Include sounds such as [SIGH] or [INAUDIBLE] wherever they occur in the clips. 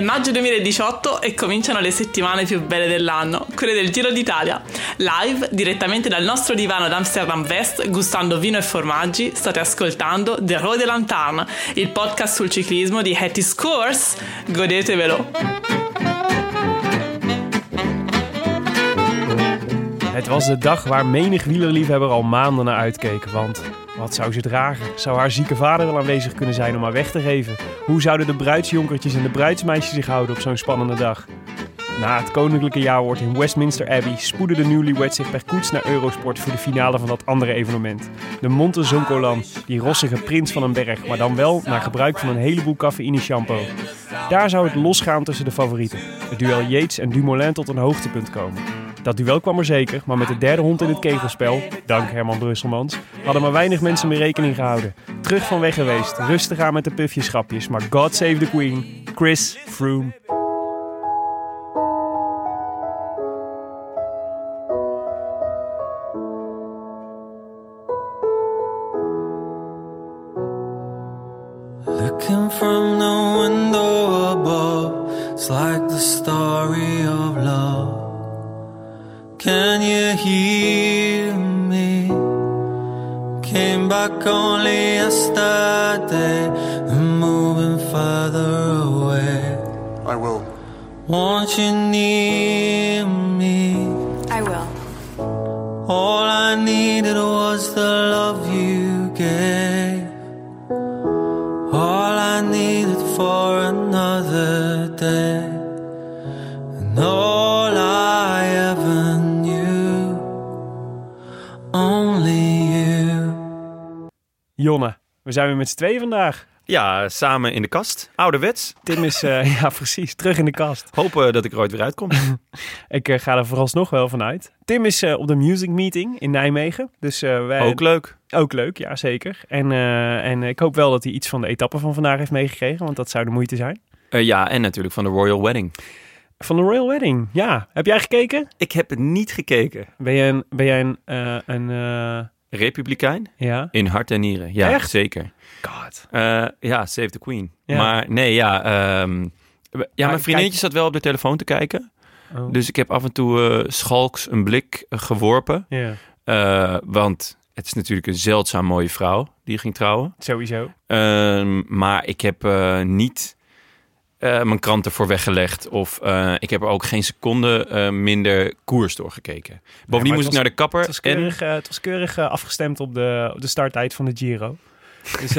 È maggio 2018 e cominciano le settimane più belle dell'anno, quelle del Giro d'Italia. Live, direttamente dal nostro divano ad Amsterdam West, gustando vino e formaggi, state ascoltando The Road Lanterne, il podcast sul ciclismo di Hattie Scores. Godetevelo! Het was de dag waar menig wielerliefhebber al maanden naar uitkeek. Want wat zou ze dragen? Zou haar zieke vader wel aanwezig kunnen zijn om haar weg te geven? Hoe zouden de bruidsjonkertjes en de bruidsmeisjes zich houden op zo'n spannende dag? Na het koninklijke jaarwoord in Westminster Abbey spoedde de newlywed zich per koets naar Eurosport voor de finale van dat andere evenement. De Monte Zoncolan, die rossige prins van een berg, maar dan wel naar gebruik van een heleboel cafeïne shampoo. Daar zou het losgaan tussen de favorieten. Het duel Yates en Dumoulin tot een hoogtepunt komen. Dat duel kwam er zeker, maar met de derde hond in het kegelspel, dank Herman Brusselmans, hadden maar weinig mensen meer rekening gehouden. Terug van weg geweest, rustig aan met de pufjeschapjes, maar God save the Queen, Chris Froome. We zijn weer met z'n tweeën vandaag. Ja, samen in de kast. Ouderwets. Tim is, eh, [LAUGHS] ja precies, terug in de kast. Hopen dat ik er ooit weer uitkom. [LAUGHS] Ik eh, ga er vooralsnog wel vanuit. Tim is eh, op de Music Meeting in Nijmegen. Dus wij... Ook leuk. Ook leuk, ja zeker. En, en ik hoop wel dat hij iets van de etappe van vandaag heeft meegekregen, want dat zou de moeite zijn. Ja, en natuurlijk van de Royal Wedding. Van de Royal Wedding, ja. Heb jij gekeken? Ik heb het niet gekeken. Ben jij een, ben jij een, een Republikein? ja? In hart en nieren. Ja, Echt? zeker. God. Eh, ja, Save the Queen. Ja. Maar nee, ja. ehm, ja, mijn vriendinnetje zat wel op de telefoon te kijken. Oh. Dus ik heb af en toe eh, schalks een blik eh, geworpen. Ja, want het is natuurlijk een zeldzaam mooie vrouw die ging trouwen. sowieso. Ehm, maar ik heb niet eh, mijn krant ervoor weggelegd. Of eh, ik heb er ook geen seconde eh, minder koers doorgekeken. Bovendien moest ik naar de kapper. Het was keurig, eh, het was keurig afgestemd op de, op de starttijd van de Giro. Dus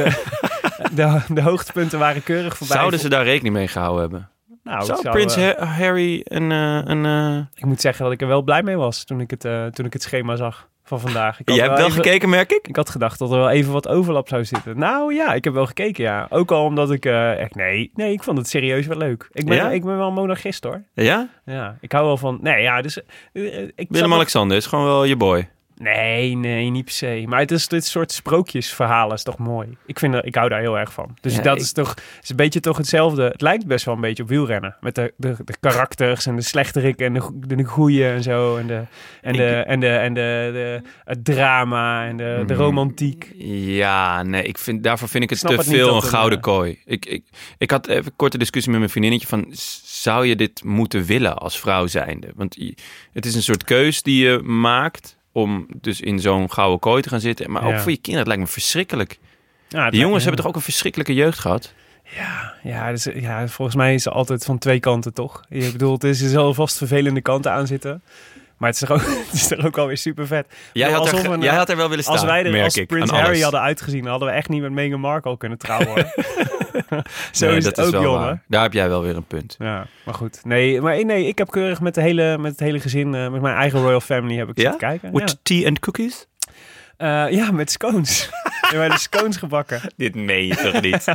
[LAUGHS] de, de hoogtepunten waren keurig en voorbij. zouden ze daar rekening mee gehouden hebben? Nou, Zou zou, Prins Ha- Harry een... een Ik moet zeggen dat ik er wel blij mee was toen ik het, toen ik het schema zag van vandaag. Ik had Jij hebt wel even- gekeken, merk ik? Ik had gedacht dat er wel even wat overlap zou zitten. Nou ja, ik heb wel gekeken, ja. Ook al omdat ik eh, echt... Nee, nee, ik vond het serieus wel leuk. Ik ben, Ja? ik ben wel een monarchist, hoor. Ja? Ja, ik hou wel van... Nee, ja, dus... nog- Willem-Alexander is gewoon wel je boy. Nee, nee, niet per se. Maar het is dit soort sprookjesverhalen is toch mooi. Ik, vind dat, ik hou daar heel erg van. Dus Ja, dat ik- is toch is een beetje toch hetzelfde. Het lijkt best wel een beetje op wielrennen. Met de, de, de karakters en de slechterikken en de, de, de goeie en zo. En, de, en, de, Ik- en, de, en de, de, het drama en de, de Mhm. romantiek. Ja, nee, ik vind, daarvoor vind ik het te het veel een gouden eh, kooi. Ik, ik, ik had even een korte discussie met mijn vriendinnetje van... zou je dit moeten willen als vrouw zijnde? Want het is een soort keus die je maakt om dus in zo'n gouden kooi te gaan zitten. Maar ook Ja. voor je kinderen, het lijkt me verschrikkelijk. Ja, Die jongens me- hebben toch ook een verschrikkelijke jeugd gehad? Ja, dus, ja, volgens mij is het altijd van twee kanten toch? Ik bedoel, het is er zal vast vervelende kanten aan zitten. Maar het is toch ook, [LAUGHS] het is toch ook alweer super vet. Jij had, er, Alsof ge- een, jij eh, had er wel willen staan, Als wij er als Prins Harry alles. hadden uitgezien, hadden we echt niet met Meghan Markle kunnen trouwen. [LAUGHS] [LAUGHS] Zo Nee, is dat het ook, wel jongen. waar. Daar heb jij wel weer een punt. Ja, maar goed. Nee, maar nee, ik heb keurig met, de hele, met het hele gezin, eh, met mijn eigen royal family heb ik Ja? zitten kijken. Ja. With tea and cookies? Eh, ja, met scones. [LAUGHS] We hebben scones gebakken. [LAUGHS] Dit meen je toch niet?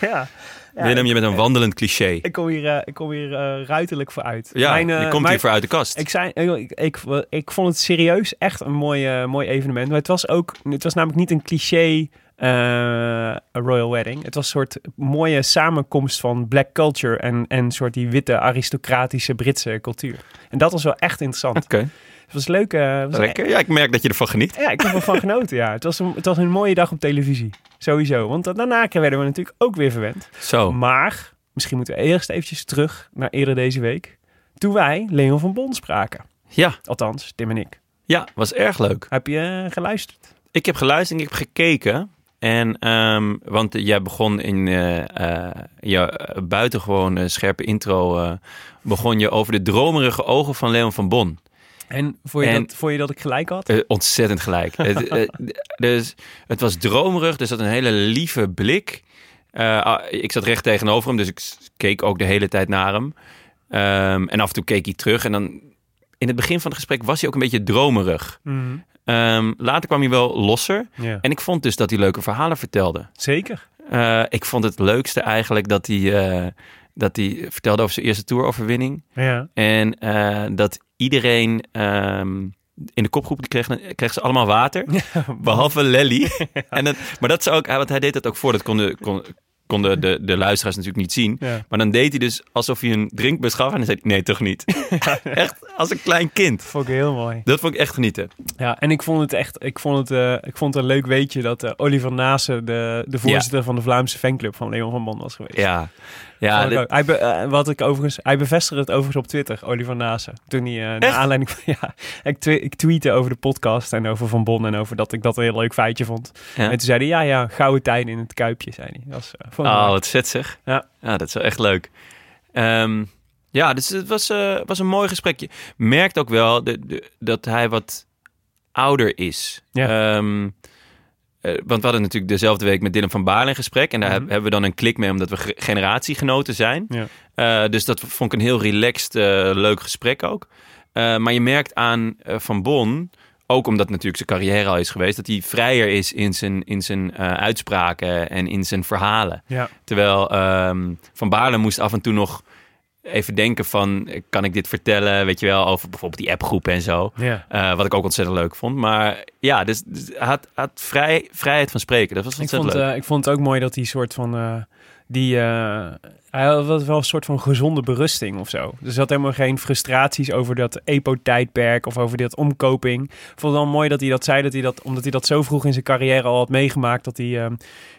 Ja. Ja, Willem, je bent een wandelend cliché. Ik kom hier, eh, ik kom hier eh, ruiterlijk voor uit. Ja, Mijn, eh, je komt mijn- hier voor uit de kast. Ik, zei, ik, ik, ik vond het serieus echt een mooi, eh, mooi evenement. Maar het was ook, het was namelijk niet een cliché eh, royal wedding. Het was een soort mooie samenkomst van black culture en, en soort die witte aristocratische Britse cultuur. En dat was wel echt interessant. Oké, Het was leuk. was lekker. Ja, ik merk dat je ervan geniet. ja, ik heb er wel van [LAUGHS] genoten, ja. Het was, een, het was een mooie dag op televisie. Sowieso. Want daarna werden we natuurlijk ook weer verwend. Zo. Maar, misschien moeten we eerst eventjes terug naar eerder deze week. Toen wij Leon van Bon spraken. Ja, Althans, Tim en ik. ja, was erg leuk. Heb je eh, geluisterd? Ik heb geluisterd en ik heb gekeken. En, ehm, want jij begon in eh eh, je eh, buitengewoon scherpe intro... begon je over de dromerige ogen van Leon van Bon. En vond je, En- dat, vond je dat ik gelijk had? Ontzettend gelijk. het, [LAUGHS] dus, het was dromerig, er zat een hele lieve blik. Ah, ik zat recht tegenover hem, dus ik keek ook de hele tijd naar hem. Ehm, en af en toe keek hij terug. En dan in het begin van het gesprek was hij ook een beetje dromerig. Mhm. Ehm, later kwam hij wel losser. Ja. En ik vond dus dat hij leuke verhalen vertelde. Zeker. Eh, ik vond het leukste eigenlijk dat hij, eh, dat hij vertelde over zijn eerste toeroverwinning. Ja. En eh, dat iedereen ehm, in de kopgroep kreeg, kreeg ze allemaal water. [LAUGHS] behalve Lelly. [LAUGHS] en dat, maar dat is ook, want hij deed dat ook voor. Dat konden, kon, konden de, de luisteraars natuurlijk niet zien. Ja. Maar dan deed hij dus alsof hij een drinkbus gaf. En dan zei hij, nee, toch niet. [LAUGHS] echt als een klein kind. Vond ik heel mooi. Dat vond ik echt genieten. Ja, en ik vond het echt, ik vond het, eh, ik vond het een leuk weetje dat eh, Oliver Nase de, de voorzitter van de Vlaamse fanclub van Leon van Bon was geweest. Ja, ja dit- hij, be- eh, wat ik overigens, hij bevestigde het overigens op Twitter, Oliver Nase. Toen hij, eh naar aanleiding van, [LAUGHS] ja, ik, twe- ik tweette over de podcast en over Van Bon en over dat ik dat een heel leuk feitje vond. Ja. En toen zei hij, ja, ja, gouden tijden in het Kuipje, zei hij. Dat was, eh, Oh, wat vet zeg. Ja. ja, dat is wel echt leuk. Ehm, ja, dus het was, was een mooi gesprekje. Merkt ook wel de, de- dat hij wat ouder is. Ja. Ehm, eh, want we hadden natuurlijk dezelfde week met Dylan van Baarle in gesprek. En daar Mhm. heb- hebben we dan een klik mee, omdat we ge- generatiegenoten zijn. Ja. Eh, dus dat vond ik een heel relaxed, eh, leuk gesprek ook. Maar je merkt aan Van Bon, ook omdat natuurlijk zijn carrière al is geweest, dat hij vrijer is in zijn, in zijn uitspraken en in zijn verhalen. Ja. Terwijl ehm, Van Baarle moest af en toe nog even denken van, kan ik dit vertellen, weet je wel, over bijvoorbeeld die appgroepen en zo. Ja. Eh, wat ik ook ontzettend leuk vond. Maar ja, dus, dus had, had vrij, vrijheid van spreken. Dat was Ik ontzettend vond, leuk. eh, ik vond het ook mooi dat hij soort van. eh, die, hij had wel een soort van gezonde berusting of zo. Er zat helemaal geen frustraties over dat EPO-tijdperk of over dat omkoping. Ik vond het wel mooi dat hij dat zei, dat hij dat, omdat hij dat zo vroeg in zijn carrière al had meegemaakt, dat hij eh,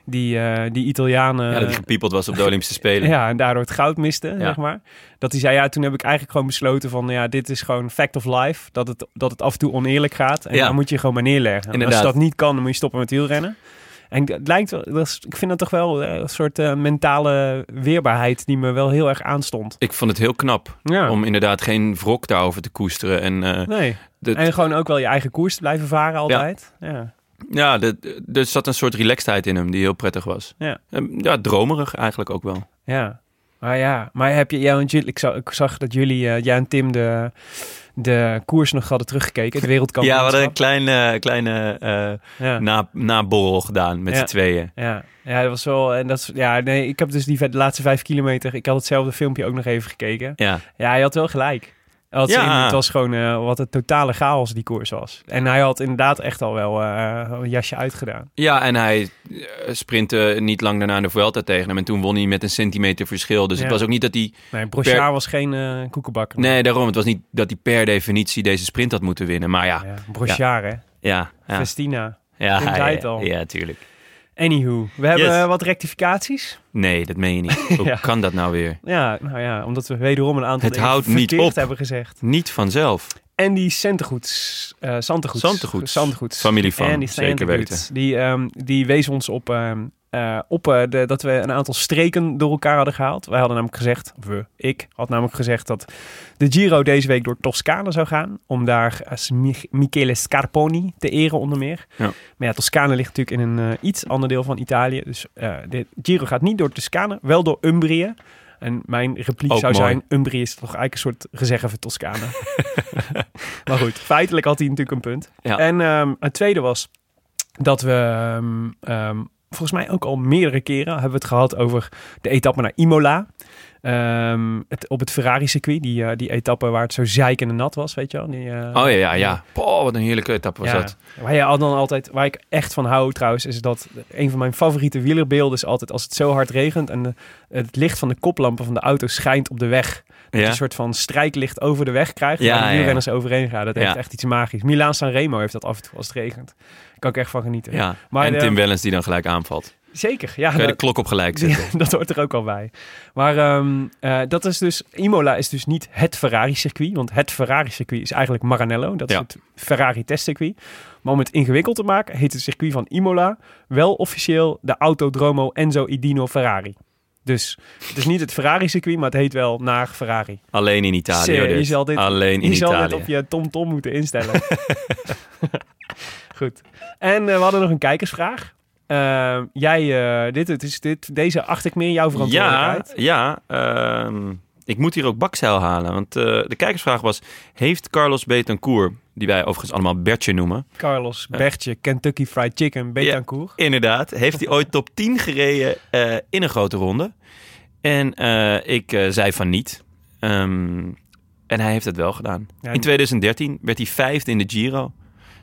die, eh, die Italianen. ja, dat hij gepiepeld was op de Olympische Spelen. Ja, en daardoor het goud miste, Ja. zeg maar. Dat hij zei, ja, toen heb ik eigenlijk gewoon besloten van, ja, dit is gewoon fact of life. Dat het, dat het af en toe oneerlijk gaat. En Ja. dan moet je gewoon maar neerleggen. En Als je dat niet kan, dan moet je stoppen met wielrennen. En het lijkt wel, dat is, ik vind dat toch wel eh, een soort eh, mentale weerbaarheid die me wel heel erg aanstond. Ik vond het heel knap Ja. om inderdaad geen wrok daarover te koesteren. En eh, Nee. dat- En gewoon ook wel je eigen koers te blijven varen altijd. Ja. ja, er zat een soort relaxedheid in hem die heel prettig was. Ja. Ehm, ja, dromerig eigenlijk ook wel. Ja. Maar ja, maar heb je, jij en jullie, ik zag, ik zag dat jullie, eh, jij en Tim, de, de koers nog hadden teruggekeken. Het Ja, we wereldkampioenschap. hadden een kleine, kleine ja. na, naborrel gedaan met Ja. z'n tweeën. Ja, ja, dat was wel. En dat is, ja, nee, ik heb dus die de laatste vijf kilometer. Ik had hetzelfde filmpje ook nog even gekeken. Ja. Ja, hij had wel gelijk. Had Ja. het was gewoon eh, wat een totale chaos die koers was. En hij had inderdaad echt al wel eh, een jasje uitgedaan. ja, en hij eh, sprintte niet lang daarna de Vuelta tegen hem. En toen won hij met een centimeter verschil. Dus Ja. het was ook niet dat hij... Nee, Brochard was geen koekenbakker. Nee, daarom. Het was niet dat hij per definitie deze sprint had moeten winnen. Maar ja, Ja, Brochard, hè? ja, ja. Festina. Ja, het ja, al. ja, tuurlijk. Anywho, we hebben Yes. wat rectificaties. Nee, dat meen je niet. [LAUGHS] Hoe Ja. kan dat nou weer? Ja, nou ja, omdat we wederom een aantal Het houdt niet op. hebben gezegd. Niet vanzelf. En die eh Santegoeds. Santegoeds. Santegoeds. Familie van, zeker Santegoeds, Die, ehm, die wees ons op ehm, eh, op eh, de, dat we een aantal streken door elkaar hadden gehaald. Wij hadden namelijk gezegd, of we, ik had namelijk gezegd dat de Giro deze week door Toscane zou gaan. Om daar eh, Mi- Michele Scarponi te eren onder meer. Ja. Maar ja, Toscane ligt natuurlijk in een eh, iets ander deel van Italië. Dus eh, de Giro gaat niet door Toscane, wel door Umbrië. En mijn repliek Ook zou mooi. zijn, Umbrië is toch eigenlijk een soort gezeggen voor Toscane. [LAUGHS] maar goed, feitelijk had hij natuurlijk een punt. Ja. En ehm, het tweede was dat we ehm, ehm, volgens mij ook al meerdere keren hebben we het gehad over de etappe naar Imola. Ehm, het, op het Ferrari-circuit, die, eh, die etappe waar het zo zeikende nat was, weet je wel. Die, eh, Oh ja, ja, ja. Poh, wat een heerlijke etappe was ja. dat. Waar, je al dan altijd, waar ik echt van hou trouwens, is dat een van mijn favoriete wielerbeelden is altijd als het zo hard regent en de- het licht van de koplampen van de auto schijnt op de weg. Ja. een soort van strijklicht over de weg krijgt Ja, waar de wielrenners overheen gaan. Dat heeft echt iets magisch. Milaan Sanremo heeft dat af en toe als het regent. Daar kan ik echt van genieten. Ja. Maar en de- Tim Wellens die dan gelijk aanvalt. Zeker, ja. Kan je de klok op gelijk zetten. ja, [LAUGHS] dat hoort er ook al bij. Maar ehm, eh, dat is dus, Imola is dus niet het Ferrari-circuit. Want het Ferrari-circuit is eigenlijk Maranello. Dat is het Ferrari-testcircuit. Maar om het ingewikkeld te maken, heet het circuit van Imola wel officieel de Autodromo Enzo Idino Ferrari. Dus het is niet het Ferrari-circuit, maar het heet wel naar Ferrari. Alleen in Italië. Hoor, je zal dit- Alleen in Je zal dit op je TomTom moeten instellen. [LAUGHS] Goed. En eh, we hadden nog een kijkersvraag. Eh, jij, eh, dit, het is, dit, deze acht ik meer jouw Ja, verantwoordelijkheid. ja ehm, ik moet hier ook bakzeil halen. Want de kijkersvraag was... Heeft Carlos Betancourt, die wij overigens allemaal Bertje noemen... Carlos, Bertje, Kentucky Fried Chicken, Betancourt. Inderdaad. Heeft hij ooit top 10 gereden eh, in een grote ronde? En eh, ik eh, zei van niet. Ehm, en hij heeft het wel gedaan. Ja, in 2013 werd hij vijfde in de Giro.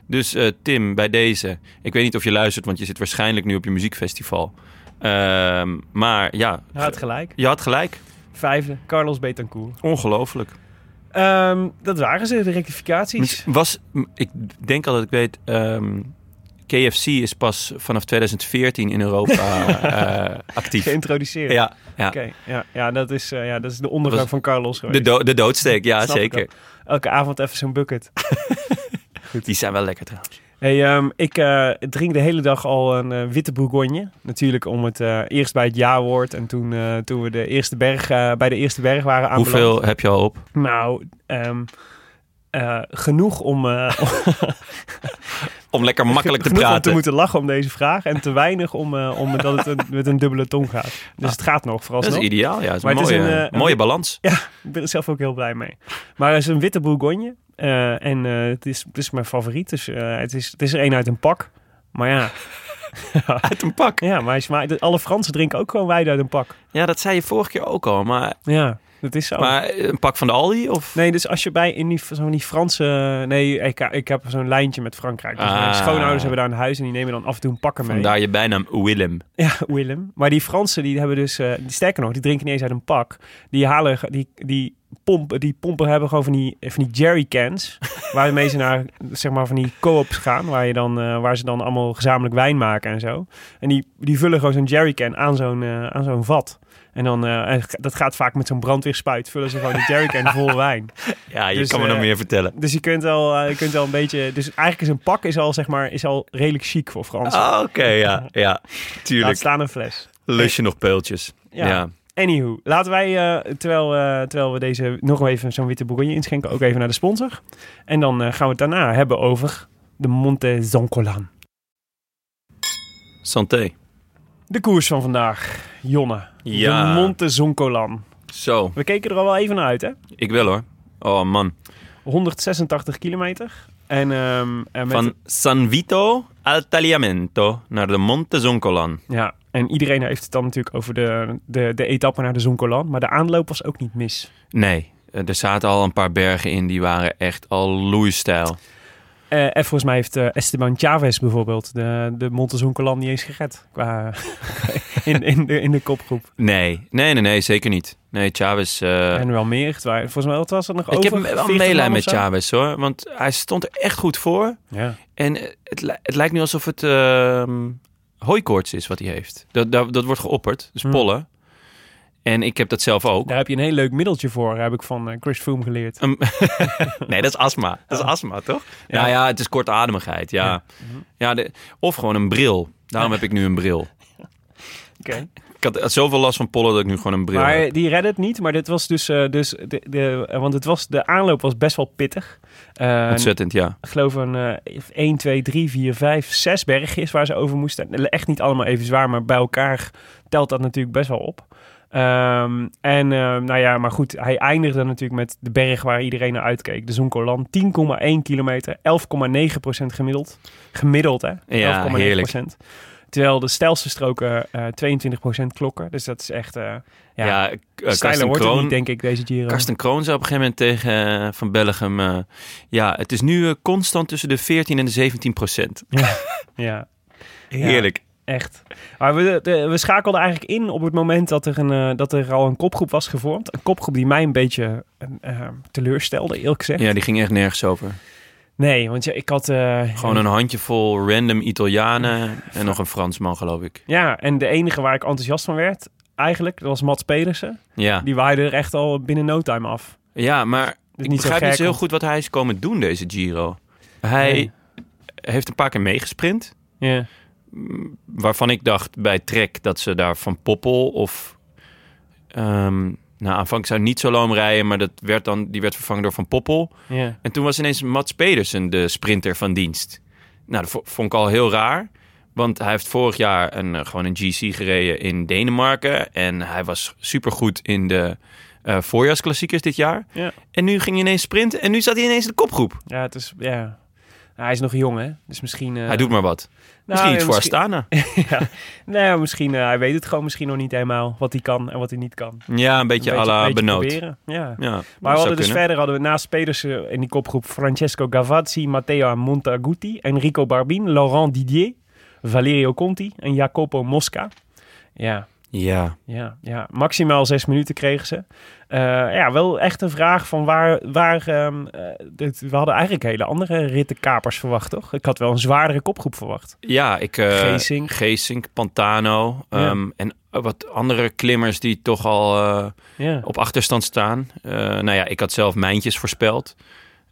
Dus Tim, bij deze. Ik weet niet of je luistert, want je zit waarschijnlijk nu op je muziekfestival. Ehm, maar ja, Hij had gelijk. je had gelijk. Vijfde, Carlos Betancourt. Ongelooflijk. Ehm, dat waren ze, de rectificaties. Was, ik denk al dat ik weet... ehm, KFC is pas vanaf 2014 in Europa [LAUGHS] eh, actief. Geïntroduceerd. Ja, ja. Oké, ja, ja, dat is, eh, ja, dat is de ondergang van Carlos geweest. De, do- de doodsteek, ja, zeker. Elke avond even zo'n bucket. [LAUGHS] Die zijn wel lekker trouwens. Hey, ehm, ik eh, drink de hele dag al een eh, witte bourgogne. Natuurlijk om het eh, eerst bij het jaarwoord en toen, toen we de eerste berg, bij de eerste berg waren aanbeland. Hoeveel heb je al op? Nou, ehm, eh, genoeg om, [LAUGHS] Om lekker makkelijk te genoeg om te praten. moeten lachen om deze vraag en te weinig om, om dat het een- [LAUGHS] met een dubbele tong gaat. Dus het gaat nog, Dat vooralsnog. is ideaal, ja. Dat is Maar een het is mooie, een, mooie balans. Ja, ik ben er zelf ook heel blij mee. Maar het is een witte bourgogne. Eh, en eh, het, is, het is mijn favoriet. Dus eh, het, is, het is er één uit een pak. Maar ja, [LAUGHS] Uit een pak. ja maar smaakt, alle Fransen drinken ook gewoon wijn uit een pak. Ja, dat zei je vorige keer ook al. Maar, Ja, dat is zo. maar een pak van de Aldi? Of? Nee, dus als je bij in die, zo'n die Franse... Nee, ik, ik heb zo'n lijntje met Frankrijk. Dus mijn Ah. schoonouders hebben daar een huis en die nemen dan af en toe een pakken mee. Vandaar je bijnaam Willem. Ja, Willem. Maar die Fransen, die hebben dus... eh, die, sterker nog, die drinken niet eens uit een pak. Die halen... Die, die, pompen, die pompen hebben gewoon van die, van die jerrycans... [LAUGHS] waarmee ze naar, zeg maar, van die co-ops gaan... Waar, je dan, eh, waar ze dan allemaal gezamenlijk wijn maken en zo. En die, die vullen gewoon zo'n jerrycan aan zo'n eh, aan zo'n vat. En dan, eh, dat gaat vaak met zo'n brandweerspuit. Vullen ze gewoon die jerrycan [LAUGHS] vol wijn. Ja, je Dus, kan me eh, nog meer vertellen. Dus je kunt wel, eh, je kunt wel een beetje... Dus eigenlijk is een pak is al, zeg maar, is al redelijk chic voor Fransen. Ah, Oké, ja. [LAUGHS] Ja, Laat tuurlijk. staan een fles. Lus je nog peultjes. Ja. Ja. Anywho, laten wij, eh, terwijl, eh, terwijl we deze nog even zo'n witte bourgogne inschenken, ook even naar de sponsor. En dan eh, gaan we het daarna hebben over de Monte Zoncolan. Santé. De koers van vandaag, Jonne. Ja. De Monte Zoncolan. Zo, We keken er al wel even naar uit, hè? ik wil hoor. Oh man. 186 kilometer. En, ehm, en met, Van San Vito al Tagliamento naar de Monte Zoncolan. ja, en iedereen heeft het dan natuurlijk over de, de, de etappe naar de Zoncolan. Maar de aanloop was ook niet mis. Nee, eh, er zaten al een paar bergen in die waren echt al loeistijl. Eh, en volgens mij heeft eh, Esteban Chavez bijvoorbeeld de, de niet eens gered. Qua, [LAUGHS] in, in, de, in de kopgroep. Nee, nee, nee, nee, zeker niet. Nee, Chavez... eh, En wel meer. Het waren- Volgens mij was er nog ik over. heb wel 40 meelij man met? Chavez hoor. Want hij stond er echt goed voor. Ja. En het, het lijkt nu alsof het ehm hooikoorts is wat hij heeft. Dat, dat, dat wordt geopperd, dus Hmm. En ik heb dat zelf ook. Daar heb je een heel leuk middeltje voor, heb ik van eh, Chris Froome geleerd. [LAUGHS] Nee, dat is astma. Dat is astma, toch? Ja, Ja. ja, het is kortademigheid. Ja. Ja. de, of gewoon een bril. Daarom heb ik nu een bril. [LAUGHS] Oké. Ik had zoveel last van pollen dat ik nu gewoon een bril heb. Maar die redde het niet. Maar dit was dus... eh, dus de, de, want het was, de aanloop was best wel pittig. Eh, Ontzettend, ja. Ik geloof een eh 1, 2, 3, 4, 5, 6 bergjes waar ze over moesten. Echt niet allemaal even zwaar, maar bij elkaar telt dat natuurlijk best wel op. Ehm, en eh, nou ja, maar goed, hij eindigde natuurlijk met de berg waar iedereen naar uitkeek. De Zonkolan, 10,1 kilometer, 11,9 procent gemiddeld. Gemiddeld, hè? 11,9 Ja, heerlijk. Terwijl de stijlste stroken eh 22 procent klokken. Dus dat is echt, eh ja, Ja, wordt het Kroon, niet, denk ik, deze Giro. Karsten Kroon zei op een gegeven moment tegen Van Bellegem... ja, het is nu constant tussen de 14 en de 17 procent. Ja, [LAUGHS] Heerlijk. Echt. Maar we, de- we schakelden eigenlijk in op het moment dat er, een, eh, dat er al een kopgroep was gevormd. Een kopgroep die mij een beetje eh, teleurstelde, eerlijk gezegd. Ja, die ging echt nergens over. Nee, want ja, ik had... eh, Gewoon een handjevol random Italianen en nog een Fransman, geloof ik. Ja, en de enige waar ik enthousiast van werd, eigenlijk, dat was Mats Pedersen. Ja, Die waaide er echt al binnen no time af. ja maar Dus ik niet begrijp niet heel want- goed wat hij is komen doen, deze Giro. Hij Nee. heeft een paar keer meegesprint. Ja, Waarvan ik dacht bij Trek dat ze daar Van Poppel of... ehm, nou, aanvankelijk zou niet zo loom rijden, maar dat werd dan, die werd vervangen door Van Poppel. En toen was ineens Mats Pedersen de sprinter van dienst. Nou, dat vo- vond ik al heel raar. Want hij heeft vorig jaar een, eh, gewoon een GC gereden in Denemarken. En hij was supergoed in de eh, voorjaarsklassiekers dit jaar. Ja. En nu ging hij ineens sprinten en nu zat hij ineens in de kopgroep. ja, het is... Ja. Hij is nog jong, hè? Dus misschien... eh, Hij doet maar wat. nou, Misschien iets ja, voor Astana. [LAUGHS] ja. Nee, misschien... eh, hij weet het gewoon misschien nog niet helemaal wat hij kan en wat hij niet kan. Ja, een beetje à la beetje Benoot. proberen. Ja. Ja, Maar we hadden dus verder hadden we naast Pedersen in die kopgroep Francesco Gavazzi, Matteo Montaguti, Enrico Barbin, Laurent Didier, Valerio Conti en Jacopo Mosca. Ja, Ja, ja, ja. Maximaal zes minuten kregen ze. Eh, ja, wel echt een vraag van waar... waar ehm, eh, dit- we hadden eigenlijk hele andere rittenkapers verwacht, toch? Ik had wel een zwaardere kopgroep verwacht. ja ik... eh Geesink. Geesink, Pantano. Ja. ehm, En wat andere klimmers die toch al... Ja, op achterstand staan. Nou ja, ik had zelf mijntjes voorspeld.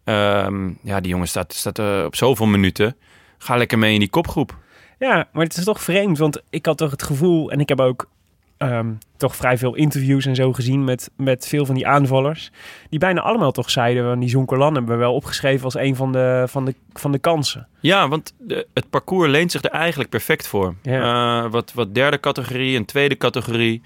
Ehm, ja, die jongen staat, staat eh, op zoveel minuten. Ga lekker mee in die kopgroep. Ja, maar het is toch vreemd, want ik had toch het gevoel, en ik heb ook ehm, toch vrij veel interviews en zo gezien met, met veel van die aanvallers, die bijna allemaal toch zeiden, van die Zonkolan hebben we wel opgeschreven als een van de, van de, van de kansen. Ja, want de, het parcours leent zich er eigenlijk perfect voor. Ja. Eh, wat, wat derde categorie, een tweede categorie.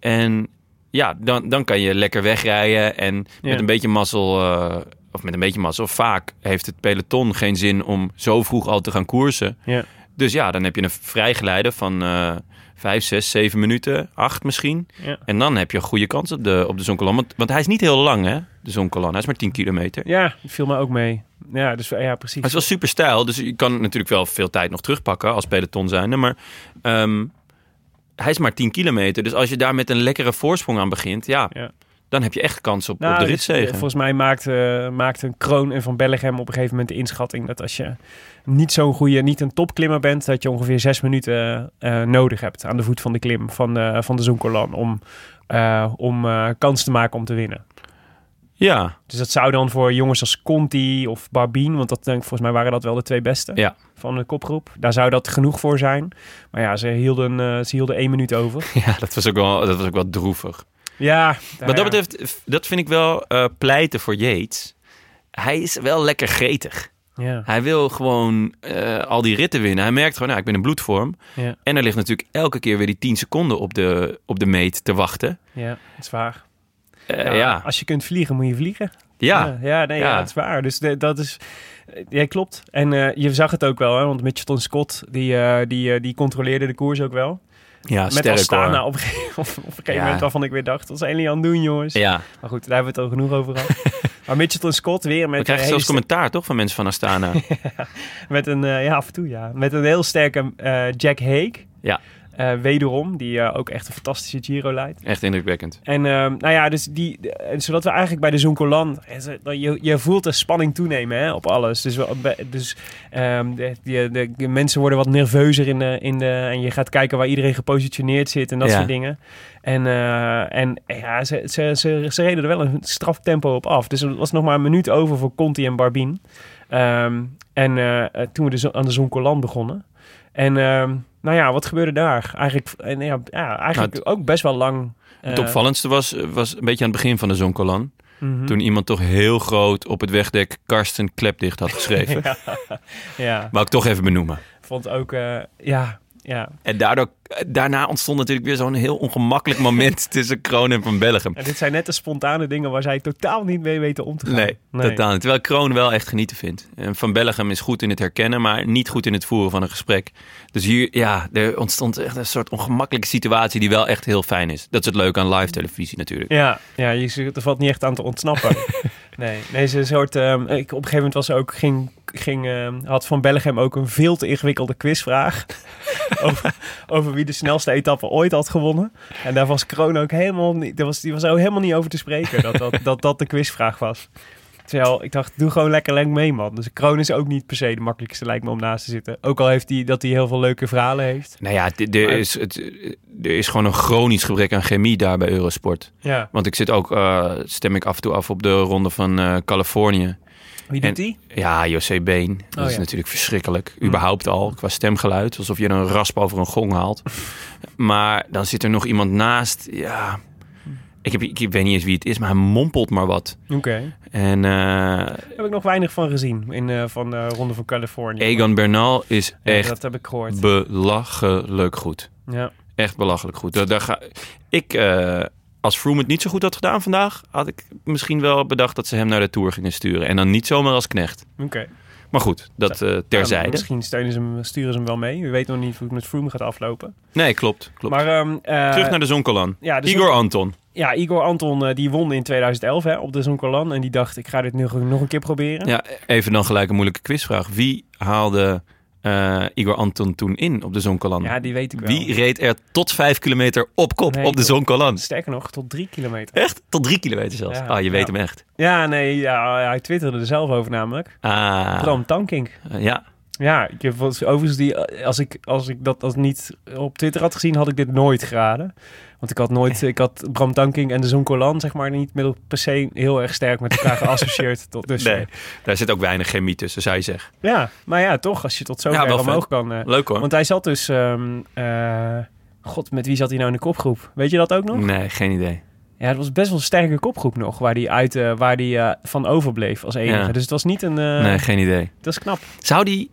En ja, dan, dan kan je lekker wegrijden. En Ja. met een beetje mazzel, eh, of met een beetje mazzel, vaak heeft het peloton geen zin om zo vroeg al te gaan koersen. Ja. Dus ja, dan heb je een vrijgeleide van eh vijf, zes, zeven minuten, acht misschien. Ja. En dan heb je een goede kans op de, op de Zonkolan. Want, want hij is niet heel lang, hè, de Zonkolan. Hij is maar 10 kilometer. Ja, viel me ook mee. Ja, dus ja, precies. Hij is wel super stijl, dus je kan natuurlijk wel veel tijd nog terugpakken als peloton zijnde. Maar ehm, hij is maar 10 kilometer. Dus als je daar met een lekkere voorsprong aan begint, ja, Ja. Dan heb je echt kans op, Nou, op de dus, ritzegen. eh, volgens mij maakte, maakte Kroon en Van Bellegem op een gegeven moment de inschatting dat als je niet zo'n goede, niet een topklimmer bent, dat je ongeveer zes minuten eh, nodig hebt aan de voet van de klim van de, van de Zonkolan om, eh, om eh, kans te maken om te winnen. Ja, Dus dat zou dan voor jongens als Conti of Barbien, want dat denk ik, volgens mij waren dat wel de twee beste Ja. van de kopgroep. Daar zou dat genoeg voor zijn. Maar ja, ze hielden, eh, ze hielden één minuut over. [LAUGHS] ja dat, was ook wel, dat was ook wel droevig. Ja, Wat dat betreft, dat vind ik wel eh, pleiten voor Yates. Hij is wel lekker gretig. Ja, Hij wil gewoon eh, al die ritten winnen. Hij merkt gewoon, nou, ik ben in bloedvorm. ja, En er ligt natuurlijk elke keer weer die 10 seconden op de, op de meet te wachten. ja, dat is waar. Eh, Ja, ja, Als je kunt vliegen, moet je vliegen. ja. ja, nee, ja. Dat is waar. Dus de- dat is, ja, klopt. En je zag het ook wel, hè, want Mitchelton Scott, die, die, die controleerde de koers ook wel. Ja Met Astana hoor. op, een gegeven- op, [LAUGHS] op een gegeven Ja. moment waarvan ik weer dacht, wat zijn jullie aan het doen, jongens? Ja, Maar goed, daar hebben we het al genoeg over gehad. [LAUGHS] maar Mitchelton Scott weer met we krijgen zelfs commentaar toch van mensen van Astana. [LAUGHS] met een, eh, ja, af en toe ja, met een heel sterke eh, Jack Hague. Ja. Eh, wederom, die eh, ook echt een fantastische Giro leidt. Echt indrukwekkend. En ehm, nou ja, dus die, en zodat we eigenlijk bij de Zonkolan, je, je voelt de spanning toenemen hè, op alles. Dus, dus ehm, de, de, mensen worden wat nerveuzer in de, in de, en je gaat kijken waar iedereen gepositioneerd zit en dat Ja. soort dingen. En, eh, en ja, ze, ze, ze, ze reden er wel een straf tempo op af. Dus er was nog maar een minuut over voor Conti en Barbien. Ehm, en eh, toen we dus aan de Zonkolan begonnen. En nou ja, wat gebeurde daar? Eigenlijk, en ja, ja, eigenlijk Nou, ook best wel lang. Het eh, opvallendste was, was een beetje aan het begin van de Zonkolan. mhm. Toen iemand toch heel groot op het wegdek Karsten Klepdicht had [LAUGHS] geschreven. ja, ja, Wou ik toch even benoemen. vond ook, eh, ja, ja. En daardoor, daarna ontstond natuurlijk weer zo'n heel ongemakkelijk moment [LAUGHS] tussen Kroon en Van Bellegem. En dit zijn net de spontane dingen waar zij totaal niet mee weten om te gaan. Nee, totaal niet. Terwijl Kroon wel echt genieten vindt. En Van Bellegem is goed in het herkennen, maar niet goed in het voeren van een gesprek. Dus hier, ja, er ontstond echt een soort ongemakkelijke situatie die wel echt heel fijn is. Dat is het leuke aan live televisie natuurlijk. Ja, ja je, er valt niet echt aan te ontsnappen. [LAUGHS] nee, nee, ze een soort. ehm, ik, op een gegeven moment was ook, ging, ging, ehm, had Van Bellegem ook een veel te ingewikkelde quizvraag. [LAUGHS] over, over wie de snelste etappe ooit had gewonnen. En daar was Kroon ook helemaal niet. Was, die was ook helemaal niet over te spreken. Dat, dat, dat de quizvraag was. Terwijl ik dacht, doe gewoon lekker leng mee, man. Dus Kroon is ook niet per se de makkelijkste, lijkt me, om naast te zitten. Ook al heeft hij dat hij heel veel leuke verhalen heeft. Nou ja, er Maar- is, het, er is gewoon een chronisch gebrek aan chemie daar bij Eurosport. Ja. Want ik zit ook, eh, stem ik af en toe af op de ronde van eh, Californië. Wie En- doet die? Ja, José Been. Dat Oh, is ja. natuurlijk verschrikkelijk. Überhaupt al, qua stemgeluid. Alsof je een rasp over een gong haalt. maar dan zit er nog iemand naast. Ja, ik, heb, ik weet niet eens wie het is, maar hij mompelt maar wat. Oké. En eh, Daar heb ik nog weinig van gezien in, eh, van de Ronde van Californië. Egan Bernal is Ja, echt dat heb ik gehoord. belachelijk goed. Ja. Echt belachelijk goed. Daar, daar ga, ik, eh, als Froome het niet zo goed had gedaan vandaag, had ik misschien wel bedacht dat ze hem naar de Tour gingen sturen. En dan niet zomaar als knecht. Oké. Maar goed, dat eh, Ja, terzijde. misschien steunen ze hem, sturen ze hem wel mee. We weten nog niet hoe het met Froome gaat aflopen. Nee, klopt. klopt. Maar ehm, eh, Terug naar de Zonkolan. ja, de Igor Anton. Ja, Igor Anton eh, die won in 2011 hè, op de Zoncolan. En die dacht, ik ga dit nu nog een keer proberen. Ja, even dan gelijk een moeilijke quizvraag. Wie haalde eh, Igor Anton toen in op de Zonkolan? Ja, die weet ik wel. Wie reed er tot vijf kilometer op kop Nee, op de Zonkolan? Sterker nog, tot drie kilometer. Echt? Tot drie kilometer zelfs. Ja, Ah, je weet ja. hem echt. Ja, nee, ja, hij twitterde er zelf over namelijk. Ah, Bram Tankink. ja. Ja, ik heb overigens die, als ik, als ik dat als niet op Twitter had gezien, had ik dit nooit geraden. Want ik had nooit, [LAUGHS] ik had Bram Tankink en de Zonkolan, zeg maar, niet met per se heel erg sterk met elkaar geassocieerd [LAUGHS] tot dus. Nee, daar zit ook weinig chemie tussen, zou je zeggen. Ja, maar ja, toch, als je tot zover Ja, omhoog kan. eh, Leuk hoor. want hij zat dus, eh, god, met wie zat hij nou in de kopgroep? Weet je dat ook nog? Nee, geen idee. Ja, het was best wel een sterke kopgroep nog, waar hij uit, eh, waar die van overbleef als enige. Ja. Dus het was niet een, nee, geen idee. dat is knap. Zou die,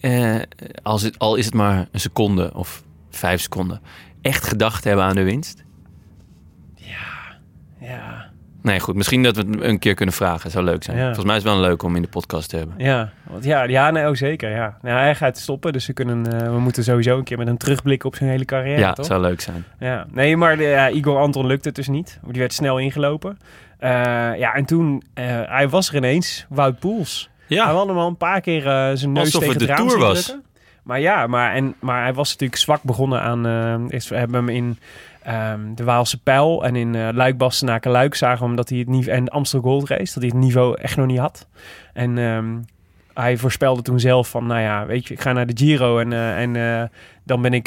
eh, als het, al is het maar een seconde of vijf seconden, echt gedacht hebben aan de winst? Ja, Nee, goed. Misschien dat we het een keer kunnen vragen. Zou leuk zijn. Ja. Volgens mij is het wel leuk om in de podcast te hebben. Ja, want ja, ja nee, oh, zeker. Ja. Nou, hij gaat stoppen, dus we, kunnen, eh, we moeten sowieso een keer met een terugblik op zijn hele carrière. Ja, toch? zou leuk zijn. Ja. Nee, maar de, ja, Igor Anton lukte het dus niet. Die werd snel ingelopen. Eh, ja, en toen, eh, hij was er ineens, Wout Poels. Hij Ja, had hem al een paar keer eh, zijn neus Alsof tegen het het de raam Tour was. drukken. Maar ja, maar, en, maar hij was natuurlijk zwak begonnen aan... eh, is, we hebben hem in ehm, de Waalse Pijl en in eh Luik, Bastenaken, Luik zagen we hem dat hij het niveau... En de Amstel Gold Race, dat hij het niveau echt nog niet had. En ehm, hij voorspelde toen zelf van, nou ja, weet je, ik ga naar de Giro en, en dan ben ik,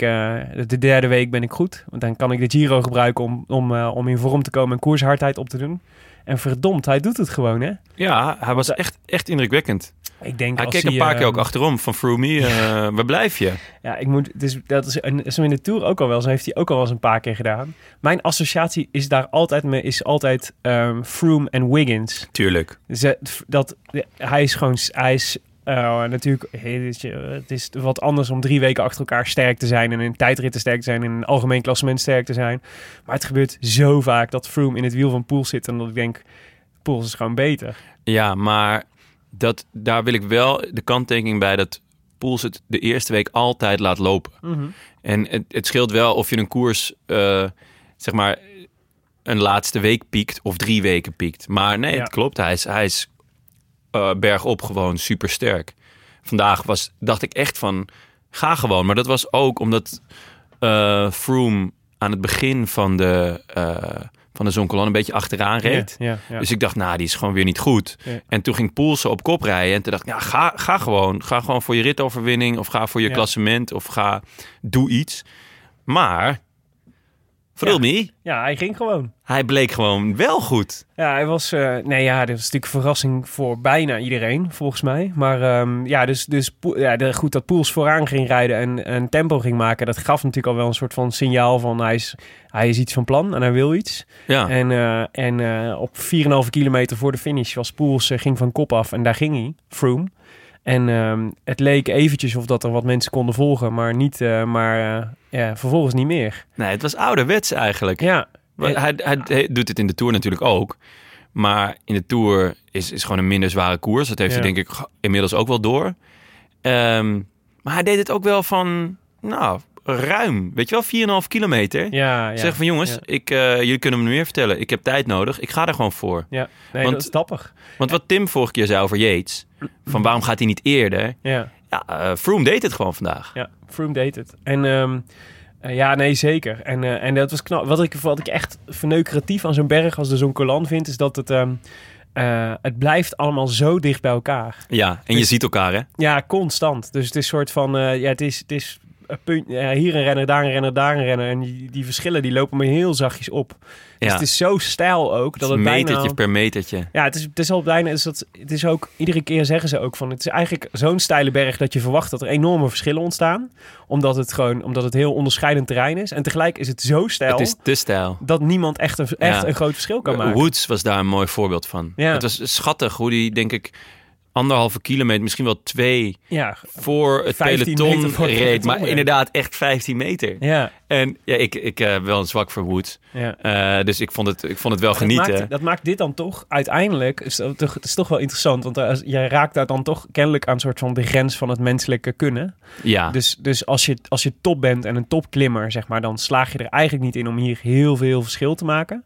de derde week ben ik goed. Want dan kan ik de Giro gebruiken om, om, om in vorm te komen en koershardheid op te doen. En verdomd, hij doet het gewoon, hè? ja hij was echt, echt indrukwekkend. Ik denk Hij als keek een paar keer ehm, ook achterom van Froome. eh [LAUGHS] waar blijf je? Ja, ik moet, dus dat is een, zo in de Tour ook al wel. Zo heeft hij ook al wel eens een paar keer gedaan. Mijn associatie is daar altijd mee, is altijd ehm, Froome en Wiggins. Tuurlijk. Ze, dat, hij is gewoon, hij is eh, natuurlijk, het is, wat anders om drie weken achter elkaar sterk te zijn en in tijdritten sterk te zijn en in een algemeen klassement sterk te zijn. Maar het gebeurt zo vaak dat Froome in het wiel van Poels zit en dat ik denk, Poels is gewoon beter. Ja, maar dat, daar wil ik wel de kanttekening bij dat Poels het de eerste week altijd laat lopen. En het, het scheelt wel of je een koers, eh, zeg maar, een laatste week piekt of drie weken piekt. Maar nee, Ja. het klopt. Hij is, hij is eh, bergop gewoon super sterk. Vandaag was, dacht ik echt van, ga gewoon. Maar dat was ook omdat eh Froome aan het begin van de, eh van de Zonkolan een beetje achteraan reed. Dus ik dacht, nou, die is gewoon weer niet goed. En toen ging Poelsen op kop rijden. En toen dacht ik, ja, ga, ga gewoon. Ga gewoon voor je ritoverwinning. Of ga voor je klassement. Of ga, doe iets. Maar Ja, hij ging gewoon. Hij bleek gewoon wel goed. Ja, hij was. eh, nee, ja, dit was natuurlijk een verrassing voor bijna iedereen, volgens mij. Maar ehm, ja, dus, dus ja, de, goed dat Poels vooraan ging rijden en, en tempo ging maken. Dat gaf natuurlijk al wel een soort van signaal van hij is, hij is iets van plan en hij wil iets. Ja. En, eh, en eh, op 4,5 kilometer voor de finish was Poels ging van kop af en daar ging hij, Froome. En ehm, het leek eventjes of dat er wat mensen konden volgen, maar niet, eh, maar eh, ja, vervolgens niet meer. Nee, het was ouderwets eigenlijk. Ja, Hij, hij, hij doet het in de Tour natuurlijk ook. Maar in de Tour is, is gewoon een minder zware koers. Dat heeft Ja. hij denk ik inmiddels ook wel door. Ehm, maar hij deed het ook wel van, nou, ruim. Weet je wel, 4,5 kilometer. ja, ja. Zeg van jongens, Ja. ik, eh, jullie kunnen me meer vertellen. Ik heb tijd nodig. Ik ga er gewoon voor. Ja, nee, Want- dat is dapper. Want wat Tim vorige keer zei over Yates. Van waarom gaat hij niet eerder? Ja. Ja, eh Froome deed het gewoon vandaag. Ja, Froome deed het. En ehm, eh, ja, nee, zeker. En, en dat was knap. Wat ik, wat ik echt verneukeratief aan zo'n berg als de Zoncolan vind, is dat het, ehm, eh, het blijft allemaal zo dicht bij elkaar. Ja, en je Dus- ziet elkaar hè? Ja, constant. Dus het is een soort van, ja, het is, het is punt, ja, hier een renner, daar een renner, daar een renner. En die, die verschillen die lopen maar heel zachtjes op. Dus Ja. het is zo stijl ook dat Het het is bijna... metertje per metertje. Ja, het is, het is al bijna. Het is, dat, het is ook iedere keer zeggen ze ook van. Het is eigenlijk zo'n steile berg dat je verwacht dat er enorme verschillen ontstaan. Omdat het gewoon omdat het heel onderscheidend terrein is. En tegelijk is het zo steil Het is te stijl. dat niemand echt een, echt Ja. een groot verschil kan maken. Woods was daar een mooi voorbeeld van. Ja. Het was schattig hoe die, denk ik, anderhalve kilometer, misschien wel twee, Ja, voor het 15 peloton meter voor het reed. peloton Maar inderdaad echt 15 meter. ja, En ja, ik, ik eh, heb wel een zwak voor Woods. ja. Eh, dus ik vond, het, ik vond het wel Dat genieten. maakt, dat maakt dit dan toch uiteindelijk. Is het is toch wel interessant. Want als, je raakt daar dan toch kennelijk aan een soort van de grens van het menselijke kunnen. ja, Dus, dus als, je, als je top bent en een topklimmer, zeg maar, dan slaag je er eigenlijk niet in om hier heel veel verschil te maken.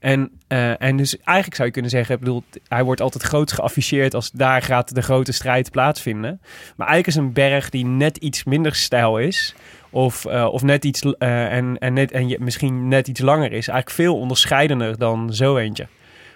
En, eh, en dus eigenlijk zou je kunnen zeggen, ik bedoel, hij wordt altijd groot geafficheerd als daar gaat de grote strijd plaatsvinden. Maar eigenlijk is een berg die net iets minder stijl is. Of, eh, of net iets eh, en, en, net, en je, misschien net iets langer is. Eigenlijk veel onderscheidender dan zo eentje.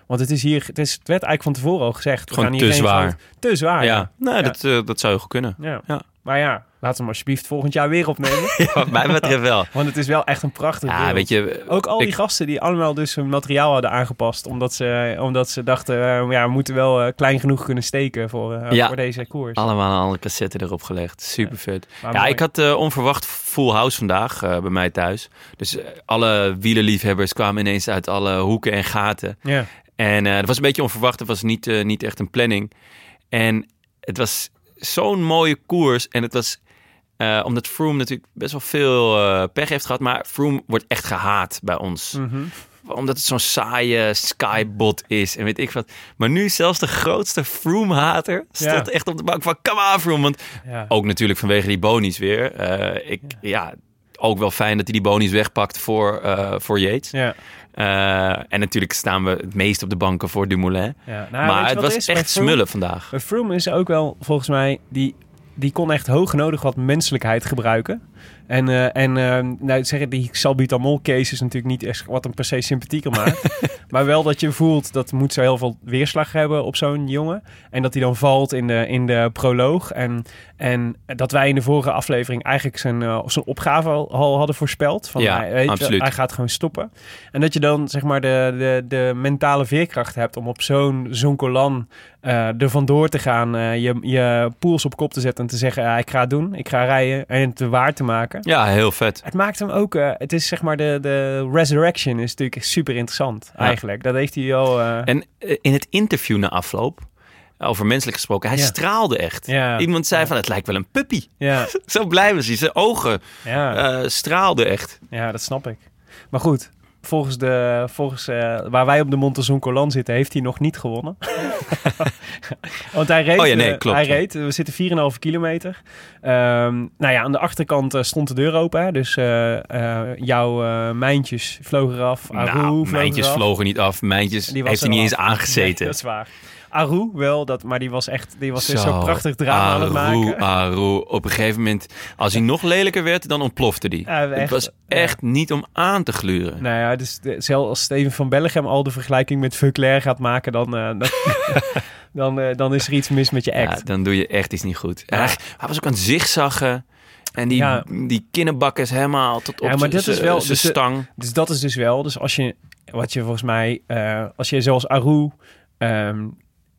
Want het is hier, het, is, het werd eigenlijk van tevoren al gezegd. we Gewoon te zwaar. Te zwaar. ja. Ja. Nou, Ja. Dat, eh, dat zou goed kunnen. Ja. Ja. Maar ja, laten we hem alsjeblieft volgend jaar weer opnemen. [LAUGHS] Ja, wat mij betreft wel. Want het is wel echt een prachtig Ja, beeld. weet je, Ook al die ik- gasten die allemaal dus hun materiaal hadden aangepast. Omdat ze, omdat ze dachten, eh, ja, we moeten wel eh, klein genoeg kunnen steken voor, eh, Ja. voor deze koers. allemaal alle cassetten erop gelegd. Super vet. Ja, ik had onverwacht full house vandaag bij mij thuis. Dus alle wielerliefhebbers kwamen ineens uit alle hoeken en gaten. Ja, En het was een beetje onverwacht. Het was niet, niet echt een planning. En het was zo'n mooie koers. En het was... eh, omdat Froome natuurlijk best wel veel eh, pech heeft gehad. Maar Froome wordt echt gehaat bij ons. Mhm. Omdat het zo'n saaie skybot is. En weet ik wat. Maar nu zelfs de grootste Froome-hater Ja. echt op de bank van... Come on Froome. Want ja. ook natuurlijk vanwege die bonies weer. Eh, ik, ja. ook wel fijn dat hij die bonies wegpakt voor, voor Yates. ja. Eh, en natuurlijk staan we het meest op de banken voor Dumoulin. ja. Nou, maar het was is? Echt Froome- smullen vandaag. Bij Froome is ook wel, volgens mij, die, die kon echt hoog nodig wat menselijkheid gebruiken. En, eh, en eh, nou, zeggen, die salbutamol case is natuurlijk niet echt wat hem per se sympathieker maakt. [LAUGHS] maar wel dat je voelt dat moet zo heel veel weerslag hebben op zo'n jongen. En dat hij dan valt in de, in de proloog. En, en dat wij in de vorige aflevering eigenlijk zijn, eh, zijn opgave al, al hadden voorspeld. Van, Ja, hij, weet je, hij gaat gewoon stoppen. En dat je dan zeg maar de, de, de mentale veerkracht hebt om op zo'n zonkolan eh er vandoor te gaan. eh, je, je pools op kop te zetten en te zeggen, ja, ik ga het doen. Ik ga rijden en het waar te maken. Ja, heel vet. Het maakt hem ook, het is zeg maar de, de resurrection is natuurlijk super interessant Ja. eigenlijk. Dat heeft hij al... En in het interview na afloop, over menselijk gesproken, hij Ja. straalde echt. Ja. Iemand zei Ja. van, het lijkt wel een puppy. ja, [LAUGHS] Zo blij was hij. Zijn ogen eh, straalden echt. ja, dat snap ik. Maar goed, volgens, de, volgens eh, waar wij op de Montezon Colan zitten, heeft hij nog niet gewonnen. [LAUGHS] Want hij reed, Oh ja, nee, eh, klopt, hij ja. reed we zitten 4,5 kilometer. Ehm, nou ja, aan de achterkant stond de deur open. hè. Dus jouw mijntjes vlogen eraf. Aru nou, vloog mijntjes eraf. vlogen niet af. Mijntjes heeft hij niet al eens aangezeten. Nee, dat is waar. Aru wel, dat, maar die was echt die was zo, prachtig drama aan het Aru, maken. Aru. Op een gegeven moment, als hij nog lelijker werd, dan ontplofte hij. Ja, het was echt niet om aan te gluren. Nou ja, dus de- zelfs als Steven van Bellegem al de vergelijking met Veuclair gaat maken, dan, eh, dan, [LAUGHS] dan, eh, dan is er iets mis met je Ja, act. dan doe je echt iets niet goed. Hij, hij was ook aan het zigzaggen. En die, Ja. die kinnenbak is helemaal tot op Ja, maar is wel- dus de-. Dus dat is dus wel. Dus als je, wat je volgens mij, eh, als je zoals Aru ehm,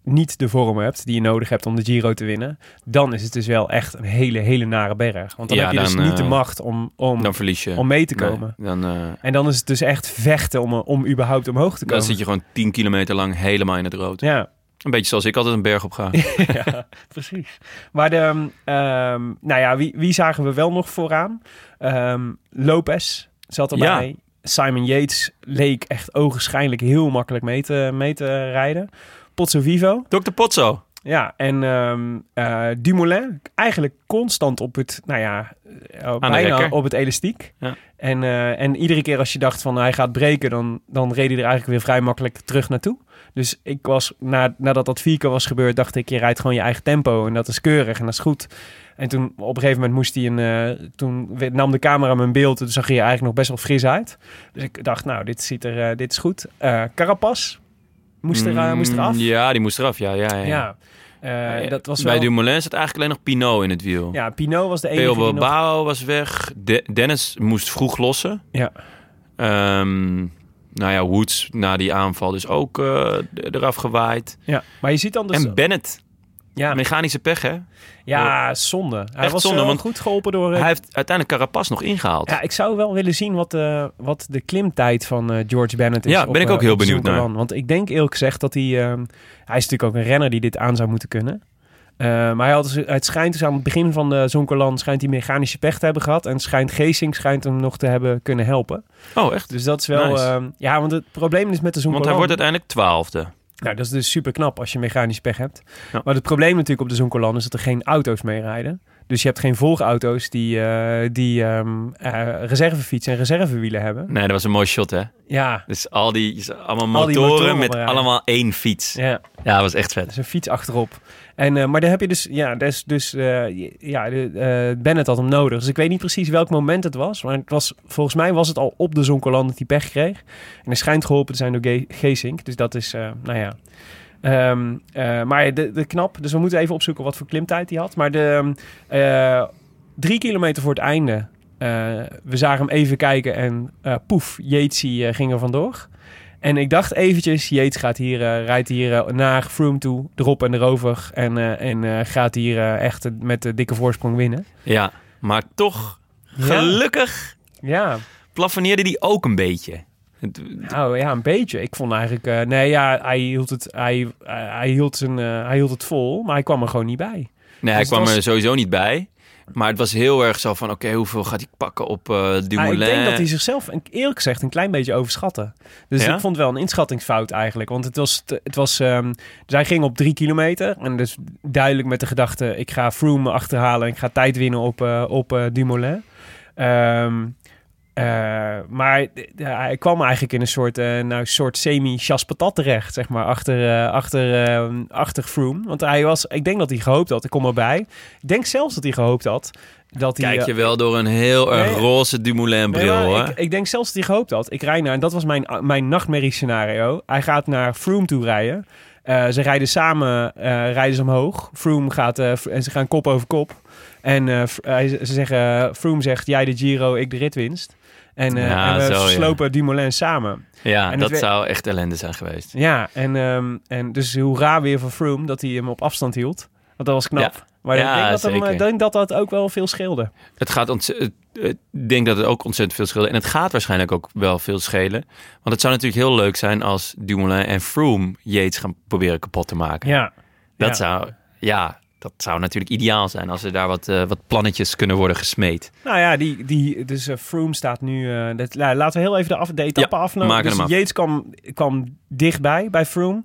niet de vorm hebt die je nodig hebt om de Giro te winnen, dan is het dus wel echt een hele, hele nare berg. Want dan Ja, heb je dus dan, niet de eh, macht om, om, Dan verlies je. om mee te Nee, komen. dan, eh, En dan is het dus echt vechten om, om überhaupt omhoog te dan komen. zit je gewoon 10 kilometer lang helemaal in het rood. Ja, Een beetje zoals ik altijd een berg op ga. [LAUGHS] ja, precies. Maar de, ehm, nou ja, wie, wie zagen we wel nog vooraan? Ehm, Lopez zat erbij. Simon Yates leek echt ogenschijnlijk heel makkelijk mee te, mee te rijden. Pozzo Vivo. Dr. Potso. Ja, en ehm eh, Dumoulin eigenlijk constant op het, nou ja, eh, bijna op het elastiek. Ja. En, eh, en iedere keer als je dacht van hij gaat breken, dan, dan reed hij er eigenlijk weer vrij makkelijk terug naartoe. Dus ik was, na, nadat dat vier keer was gebeurd, dacht ik, je rijdt gewoon je eigen tempo en dat is keurig en dat is goed. En toen op een gegeven moment moest hij een, toen nam de camera mijn beeld, en toen zag hij er eigenlijk nog best wel fris uit. Dus ik dacht, nou, dit, ziet er, dit is goed. Carapaz moest er, eh, moest er af. Mm, Ja, die moest eraf. Ja, ja, ja. Ja, eh, dat was Bij wel... Dumoulin zat eigenlijk alleen nog Pinot in het wiel. Ja, Pinot was de enige Theo die nog... Was weg. De- Dennis moest vroeg lossen. Ja. Ehm, nou ja, Woods na die aanval dus ook eh, d- eraf gewaaid. Ja, maar je ziet dan dus... en Bennett, ja, mechanische pech hè? Ja, zonde. Hij was zonde, want goed geholpen door... eh, Hij heeft uiteindelijk Carapaz nog ingehaald. Ja, ik zou wel willen zien wat, eh, wat de klimtijd van eh, George Bennett is. Ja, op, ben ik eh, ook heel benieuwd naar. Want ik denk eerlijk gezegd dat hij... eh, hij is natuurlijk ook een renner die dit aan zou moeten kunnen. Eh, maar hij had, dus- het schijnt dus aan het begin van de Zonkerland... schijnt hij mechanische pech te hebben gehad. En schijnt Geesink schijnt hem nog te hebben kunnen helpen. Oh, echt? Dus dat is wel... Nice. eh, ja, want het probleem is met de Want Zonkerland... hij wordt uiteindelijk twaalfde. Nou, dat is dus super knap als je mechanisch pech hebt. Ja. Maar het probleem natuurlijk op de Zonkerland is dat er geen auto's mee rijden. Dus je hebt geen volgauto's die, eh, die ehm eh, reservefiets en reservewielen hebben. Nee, dat was een mooi shot hè. Ja, Dus al die, allemaal Al die motoren, met allemaal één fiets. Ja, ja, dat was echt vet. is een fiets achterop. En, eh, maar daar heb je dus, ja, dus, dus ja, de, Bennett had hem nodig. Dus ik weet niet precies welk moment het was. Maar het was, volgens mij was het al op de Zonkerland dat hij pech kreeg. En hij schijnt geholpen te zijn door Ge- Geesink. Dus dat is, nou ja... Ehm, eh, maar de, de knap, dus we moeten even opzoeken wat voor klimtijd hij had. Maar de eh, drie kilometer voor het einde, eh, we zagen hem even kijken en poef, eh, ging er vandoor. En ik dacht eventjes, Yates gaat hier, rijdt hier naar Froome toe, erop en erover. En, en gaat hier echt met de dikke voorsprong winnen. Ja, maar toch, gelukkig Ja, plafonneerde die ook een beetje. Nou ja, een beetje. Ik vond eigenlijk, eh, nee ja, hij hield, het, hij, eh, hij, hield zijn, eh, hij hield het vol, maar hij kwam er gewoon niet bij. Nee, hij Dus kwam was- er sowieso niet bij. Maar het was heel erg zo van, oké, hoeveel gaat hij pakken op Ah, Dumoulin? ik denk dat hij zichzelf, eerlijk gezegd, een klein beetje overschatte. Dus Ja? ik vond wel een inschattingsfout eigenlijk. Want het was, het was ehm, dus hij ging op drie kilometer. En dus duidelijk met de gedachte, ik ga Froome achterhalen. En ik ga tijd winnen op, eh, op eh, Dumoulin. Ehm, eh, maar hij kwam eigenlijk in een soort, eh, nou, soort semi-chas patat terecht, zeg maar, achter, eh, achter, eh, achter Froome. Want hij was, ik denk dat hij gehoopt had, ik kom erbij. Ik denk zelfs dat hij gehoopt had dat hij... Kijk je wel door een heel erg Nee. roze Dumoulin Nee, bril, maar hoor. ik, ik denk zelfs dat hij gehoopt had. Ik rij naar, en dat was mijn, mijn nachtmerrie scenario. Hij gaat naar Froome toe rijden. Ze rijden samen, rijden ze omhoog. Froome gaat, en ze gaan kop over kop. En ze zeggen, Froome zegt, jij de Giro, ik de ritwinst. En, eh, Ja, en we zo, ja. slopen Dumoulin samen. Ja, En dat we- zou echt ellende zijn geweest. Ja, en, ehm, en dus hoe raar weer van Froome dat hij hem op afstand hield. Want dat was knap. Ja. Maar ik denk dat, hem, ik denk dat dat ook wel veel scheelde. Het gaat ontzettend... Ik denk dat het ook ontzettend veel scheelt. En het gaat waarschijnlijk ook wel veel schelen. Want het zou natuurlijk heel leuk zijn als Dumoulin en Froome Yates gaan proberen kapot te maken. Ja. Dat zou... Ja, dat zou natuurlijk ideaal zijn als er daar wat, eh, wat plannetjes kunnen worden gesmeed. Nou ja, die, die, dus eh, Froome staat nu... eh, dat, nou, laten we heel even de, af, de etappe Ja, afnemen. Dus af. Yates kwam, kwam dichtbij bij Froome.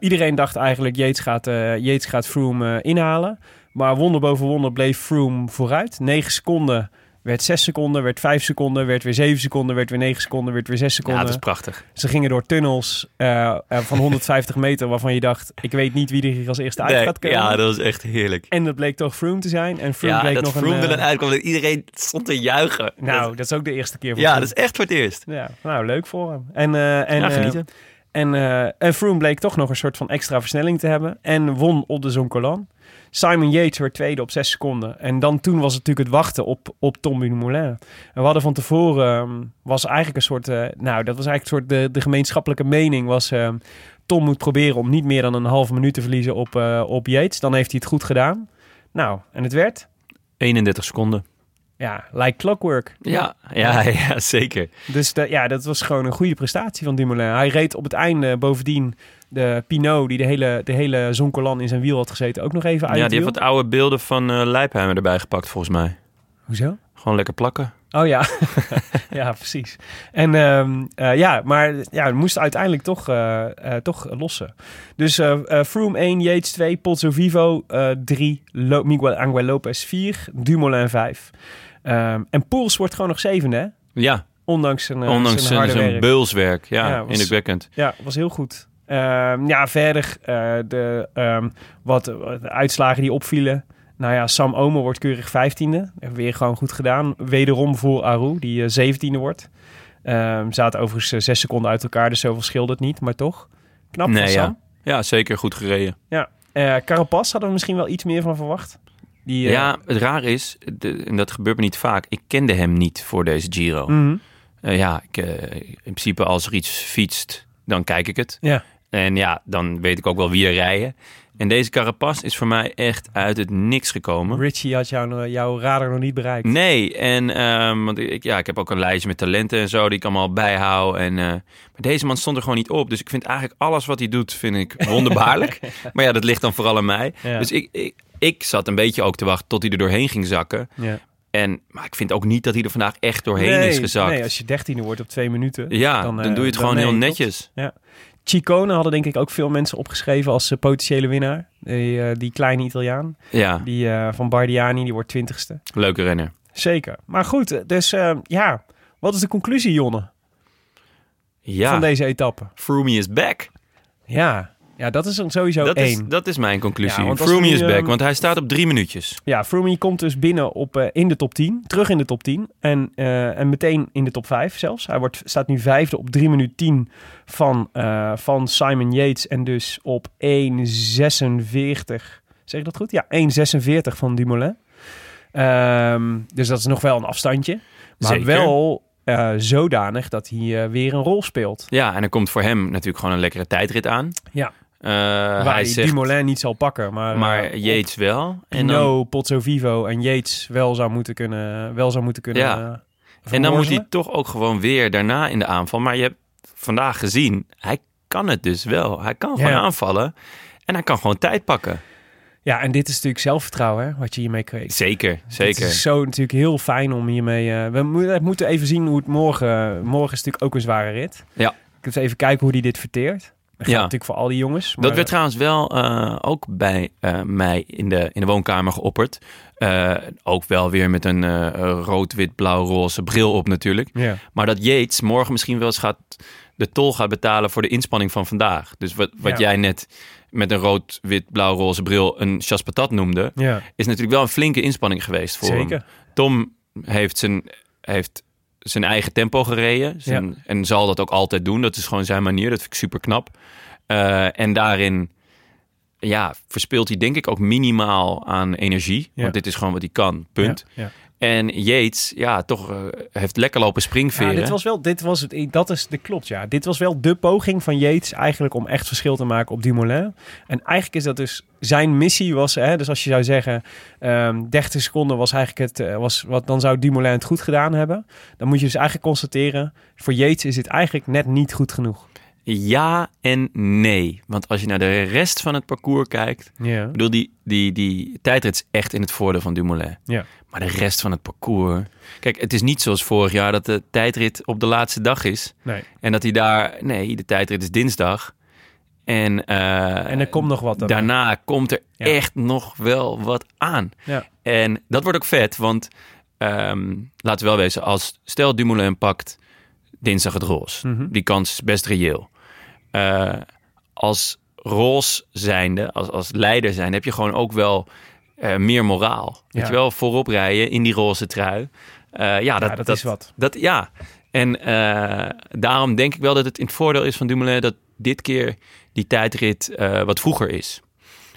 Iedereen dacht eigenlijk Yates gaat, Yates gaat Froome inhalen. Maar wonder boven wonder bleef Froome vooruit. 9 seconden werd 6 seconden, werd 5 seconden, werd weer 7 seconden, werd weer 9 seconden, werd weer 6 Ja, seconden. dat is prachtig. Ze gingen door tunnels eh, eh, van 150 meter waarvan je dacht, ik weet niet wie er hier als eerste uit Nee, gaat komen. ja, dat is echt heerlijk. En dat bleek toch Froome te zijn. En Froome Ja, bleek dat nog Froome een... er eh, dan uitkwam dat iedereen stond te juichen. nou, Dat- dat is ook de eerste keer voor ja, Froome. dat is echt voor het eerst. Ja, nou, leuk voor hem. En, eh, en, ja, eh, genieten. En, eh en Froome bleek toch nog een soort van extra versnelling te hebben. En won op de Zoncolan. Simon Yates werd tweede op zes seconden. En dan toen was het natuurlijk het wachten op, op Tom Dumoulin. En we hadden van tevoren, ehm, was eigenlijk een soort, eh, nou dat was eigenlijk een soort de, de gemeenschappelijke mening was... ehm, Tom moet proberen om niet meer dan een halve minuut te verliezen op, eh, op Yates. Dan heeft hij het goed gedaan. Nou, en het werd, 31 seconden. Ja, like clockwork. Ja, ja, [LAUGHS] ja zeker. Dus de, ja, dat was gewoon een goede prestatie van Dumoulin. Hij reed op het einde bovendien de Pinot, die de hele, de hele Zoncolan in zijn wiel had gezeten, ook nog even uit Ja, die heeft wat oude beelden van eh Leipheimer erbij gepakt, volgens mij. Hoezo? Gewoon lekker plakken. Oh ja, [LAUGHS] ja, precies. En ehm, eh, ja, maar ja, we moesten uiteindelijk toch, eh, toch lossen. Dus Froome 1, Yates 2, Pozzo Vivo 3, Miguel Angel Lopez 4, Dumoulin 5. Ehm, en Poels wordt gewoon nog zevende, hè? Ja, Ondanks zijn, eh, ondanks zijn zijn, beulswerk. Ja, Ja, was- indrukwekkend. Ja, was heel goed. Ehm, ja, verder eh, de, ehm, wat, wat de uitslagen die opvielen. Nou ja, Sam Omer wordt keurig vijftiende. Weer gewoon goed gedaan. Wederom voor Aru, die eh, zeventiende wordt. Zaten overigens eh, zes seconden uit elkaar, dus zoveel scheelde het niet. Maar toch, knap van Nee, Sam. ja. ja, zeker goed gereden. Ja. Eh, Carapaz hadden we misschien wel iets meer van verwacht. Die, eh, Ja, het raar is, de- en dat gebeurt me niet vaak, ik kende hem niet voor deze Giro. mhm. Eh, ja, ik, eh, in principe als er iets fietst, dan kijk ik het. ja. En ja, dan weet ik ook wel wie er rijden. En deze Carapaz is voor mij echt uit het niks gekomen. Richie had jou, jouw radar nog niet bereikt. Nee, en ehm, want ik, ja, ik heb ook een lijstje met talenten en zo die ik allemaal bijhoud. En, maar deze man stond er gewoon niet op. Dus ik vind eigenlijk alles wat hij doet, vind ik wonderbaarlijk. [LAUGHS] maar ja, dat ligt dan vooral aan mij. Ja. Dus ik, ik, ik zat een beetje ook te wachten tot hij er doorheen ging zakken. Ja. En, maar ik vind ook niet dat hij er vandaag echt doorheen nee, is gezakt. Nee, als je dertiende wordt op twee minuten. ja, dan, eh, doe je het gewoon nee, heel netjes. Chicone hadden denk ik ook veel mensen opgeschreven als eh, potentiële winnaar. Die, eh, die kleine Italiaan. Ja, Die van Bardiani, die wordt twintigste. leuke renner. Zeker. Maar goed, dus ja. Wat is de conclusie, Jonne, Ja, van deze etappe? Froome is back. Ja, ja dat is sowieso dat, is, één. dat is mijn conclusie. Ja, want als Froome we is back, ehm, want hij staat op drie minuutjes. Ja, Froome komt dus binnen op, eh, in de top 10. Terug in de top 10. En, eh, en meteen in de top 5 zelfs. Hij wordt, staat nu vijfde op 3 minuten 10 van, eh, van Simon Yates. En dus op 1,46. Zeg ik dat goed? Ja, 1,46 van Dumoulin. Ehm, dus dat is nog wel een afstandje. Maar Zeker. wel zodanig dat hij weer een rol speelt. Ja, en er komt voor hem natuurlijk gewoon een lekkere tijdrit aan. Ja. Eh, Waar hij hij zegt, Dumoulin niet zal pakken. Maar, maar eh, Yates wel. En dan, Pozzo Vivo en Yates wel zou moeten kunnen, wel zou moeten kunnen Ja. eh, en dan moet hij toch ook gewoon weer daarna in de aanval. Maar je hebt vandaag gezien, hij kan het dus wel. Hij kan gewoon Ja. aanvallen. En hij kan gewoon tijd pakken. Ja, en dit is natuurlijk zelfvertrouwen hè, wat je hiermee kweekt. Zeker, Het zeker. is zo natuurlijk heel fijn om hiermee... we mo- we moeten even zien hoe het morgen... Morgen is natuurlijk ook een zware rit. Ja. Ik moet even kijken hoe die dit verteert. Dat Ja. natuurlijk voor al die jongens. Dat werd trouwens wel eh, ook bij eh, mij in de, in de woonkamer geopperd. Eh, ook wel weer met een rood, wit, blauw, roze bril op natuurlijk. Ja. Maar dat Yates morgen misschien wel eens gaat, de tol gaat betalen voor de inspanning van vandaag. Dus wat, wat Ja. jij net met een rood, wit, blauw, roze bril een chasse patat noemde, ja, is natuurlijk wel een flinke inspanning geweest voor hem. zeker. Tom heeft zijn, heeft zijn eigen tempo gereden zijn, en zal dat ook altijd doen. Dat is gewoon zijn manier. Dat vind ik super knap. Eh, en daarin ja, verspeelt hij denk ik ook minimaal aan energie. Ja. Want dit is gewoon wat hij kan, punt. Ja, ja. En Yates, ja, toch eh, heeft lekker lopen springveren. Ja, dit was wel, dit was het, dat is de klopt, ja. Dit was wel de poging van Yates eigenlijk om echt verschil te maken op Dumoulin. En eigenlijk is dat dus zijn missie was, hè, dus als je zou zeggen, ehm 30 seconden was eigenlijk het, eh, was wat, dan zou Dumoulin het goed gedaan hebben. Dan moet je dus eigenlijk constateren, voor Yates is dit eigenlijk net niet goed genoeg. Ja en nee. Want als je naar de rest van het parcours kijkt... Bedoel, die, die, die tijdrit is echt in het voordeel van Dumoulin. Maar de rest van het parcours... Kijk, het is niet zoals vorig jaar dat de tijdrit op de laatste dag is. Nee. En dat hij daar... Nee, de tijdrit is dinsdag. En, eh, En er komt nog wat. daarna komt er Ja. echt nog wel wat aan. Ja. En dat wordt ook vet, want ehm, laten we wel wezen, als stel Dumoulin pakt dinsdag het roze, Mhm. die kans is best reëel. Eh, als roze zijnde, als, als leider zijn, heb je gewoon ook wel eh, meer moraal. Weet Ja. je wel, voorop rijden in die roze trui. Eh, ja, dat, dat is wat. Dat, ja, en daarom denk ik wel dat het in het voordeel is van Dumoulin dat dit keer die tijdrit wat vroeger is.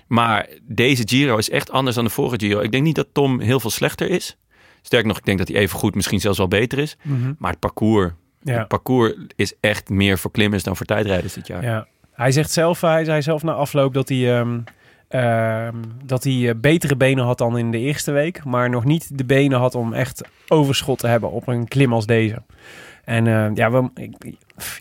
Maar deze Giro is echt anders dan de vorige Giro. Ik denk niet dat Tom heel veel slechter is. Sterker nog, ik denk dat hij even goed, misschien zelfs wel beter is. Maar het parcours, Ja. het parcours is echt meer voor klimmers dan voor tijdrijders dit jaar. Ja. Hij zegt zelf, hij zei zelf na afloop dat hij, ehm, ehm, dat hij eh, betere benen had dan in de eerste week. Maar nog niet de benen had om echt overschot te hebben op een klim als deze. En eh, ja, we, ik-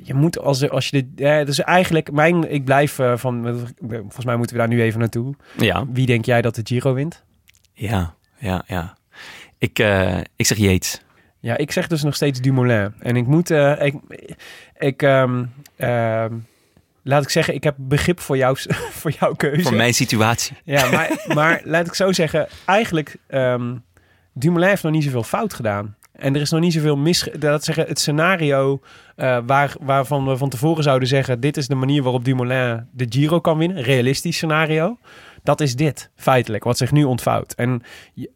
je moet als, als je dit... Ja, dus eigenlijk, mijn, ik blijf eh, van... Volgens mij moeten we daar nu even naartoe. Ja, Wie denk jij dat de Giro wint? ja, ja. ja. Ik, eh, ik zeg Yates. Ja, ik zeg dus nog steeds Dumoulin. En ik moet... eh, ik, ik, ehm, ehm, laat ik zeggen, ik heb begrip voor, jou, [LAUGHS] voor jouw keuze. Voor mijn situatie. Ja, maar, [LAUGHS] maar laat ik zo zeggen, eigenlijk ehm Dumoulin heeft nog niet zoveel fout gedaan. En er is nog niet zoveel mis... Dat zeggen, het scenario eh, waar, waarvan we van tevoren zouden zeggen... dit is de manier waarop Dumoulin de Giro kan winnen. Realistisch scenario. Dat is dit, feitelijk, wat zich nu ontvouwt. En,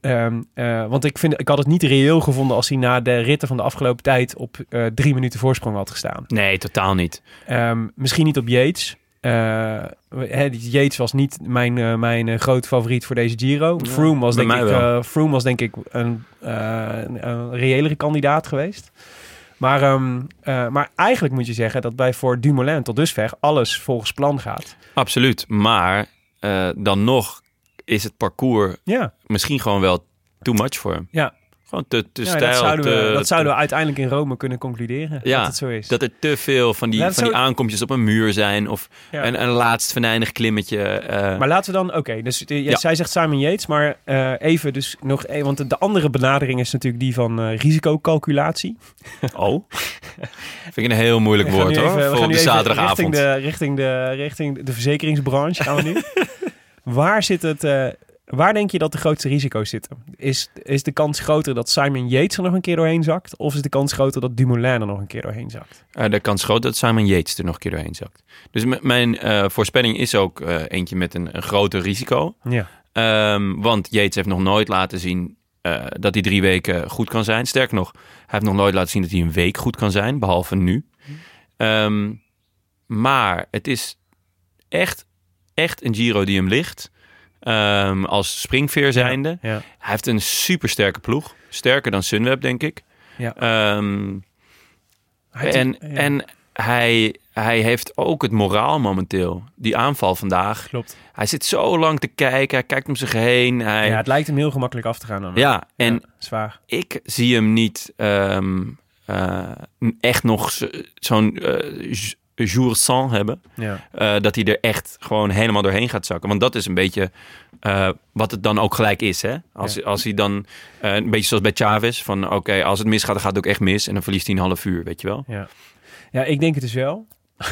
ehm, eh, want ik, vind, ik had het niet reëel gevonden... als hij na de ritten van de afgelopen tijd... op eh, drie minuten voorsprong had gestaan. Nee, totaal niet. Ehm, misschien niet op Yates. Die Yates was niet mijn, mijn grote favoriet voor deze Giro. Ja, Froome, was denk ik, Froome was denk ik een, een, reëlere kandidaat geweest. Maar, ehm, eh, maar eigenlijk moet je zeggen dat bij voor Dumoulin tot dusver alles volgens plan gaat. Absoluut. Maar dan nog is het parcours Ja, misschien gewoon wel too much voor hem. ja. Gewoon te, te ja stijl. dat, zouden we, dat zouden we uiteindelijk in Rome kunnen concluderen. Ja, dat het zo is. Dat er te veel van die, van die aankomstjes op een muur zijn. Of Ja. een, een laatst venijnig klimmetje. eh, Maar laten we dan, oké, dus eh, Ja. zij zegt Simon Yates, maar eh, even dus nog, want de andere benadering is natuurlijk die van eh, risicocalculatie. [LAUGHS] Oh. Vind ik een heel moeilijk woord hoor. voor de zaterdagavond. Richting de, richting, de, richting de verzekeringsbranche gaan we nu. [LAUGHS] waar zit het, waar denk je dat de grootste risico's zitten? Is, is de kans groter dat Simon Yates er nog een keer doorheen zakt? Of is de kans groter dat Dumoulin er nog een keer doorheen zakt? Eh, de kans groot dat Simon Yates er nog een keer doorheen zakt. Dus mijn eh, voorspelling is ook eh, eentje met een, een groter risico. Ja. Ehm, want Yates heeft nog nooit laten zien dat hij drie weken goed kan zijn. Sterker nog, hij heeft nog nooit laten zien dat hij een week goed kan zijn, behalve nu. Ehm, maar het is echt, echt een Giro die hem ligt. Ehm, als springveer zijnde. Ja. Hij heeft een supersterke ploeg. Sterker dan Sunweb, denk ik. Ja. Ehm, Hij- en en hij, hij heeft ook het moraal momenteel. Die aanval vandaag. klopt. Hij zit zo lang te kijken. Hij kijkt om zich heen. Hij, Ja, het lijkt hem heel gemakkelijk af te gaan dan. ja, en zwaar. ik zie hem niet ehm, eh, echt nog zo- zo'n eh, jour sans hebben. Ja. eh, dat hij er echt gewoon helemaal doorheen gaat zakken. Want dat is een beetje eh, wat het dan ook gelijk is. Hè? Als, Ja. als hij dan, eh, een beetje zoals bij Chavez, van oké, als het misgaat, dan gaat het ook echt mis. En dan verliest hij een half uur, weet je wel. Ja. ja, ik denk het dus wel. [LAUGHS]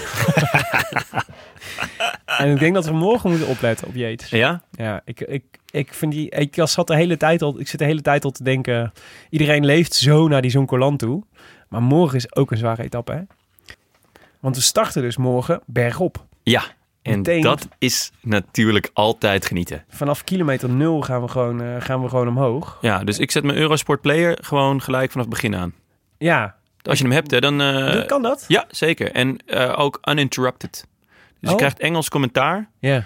en ik denk dat we morgen moeten opletten op Yates. Ja? Ja, ik, ik, ik vind die. Ik zat de hele tijd al. Ik zit de hele tijd al te denken. Iedereen leeft zo naar die Zoncolan toe. Maar morgen is ook een zware etappe, hè? Want we starten dus morgen bergop. Ja. En Meteen. dat is natuurlijk altijd genieten. Vanaf kilometer nul gaan we gewoon, eh, gaan we gewoon omhoog. Ja, dus ik zet mijn Eurosport Player gewoon gelijk vanaf het begin aan. Ja, Als je hem hebt, hè, dan... eh, kan dat? Ja, zeker. En eh, ook uninterrupted. Dus je Oh. krijgt Engels commentaar. Ja.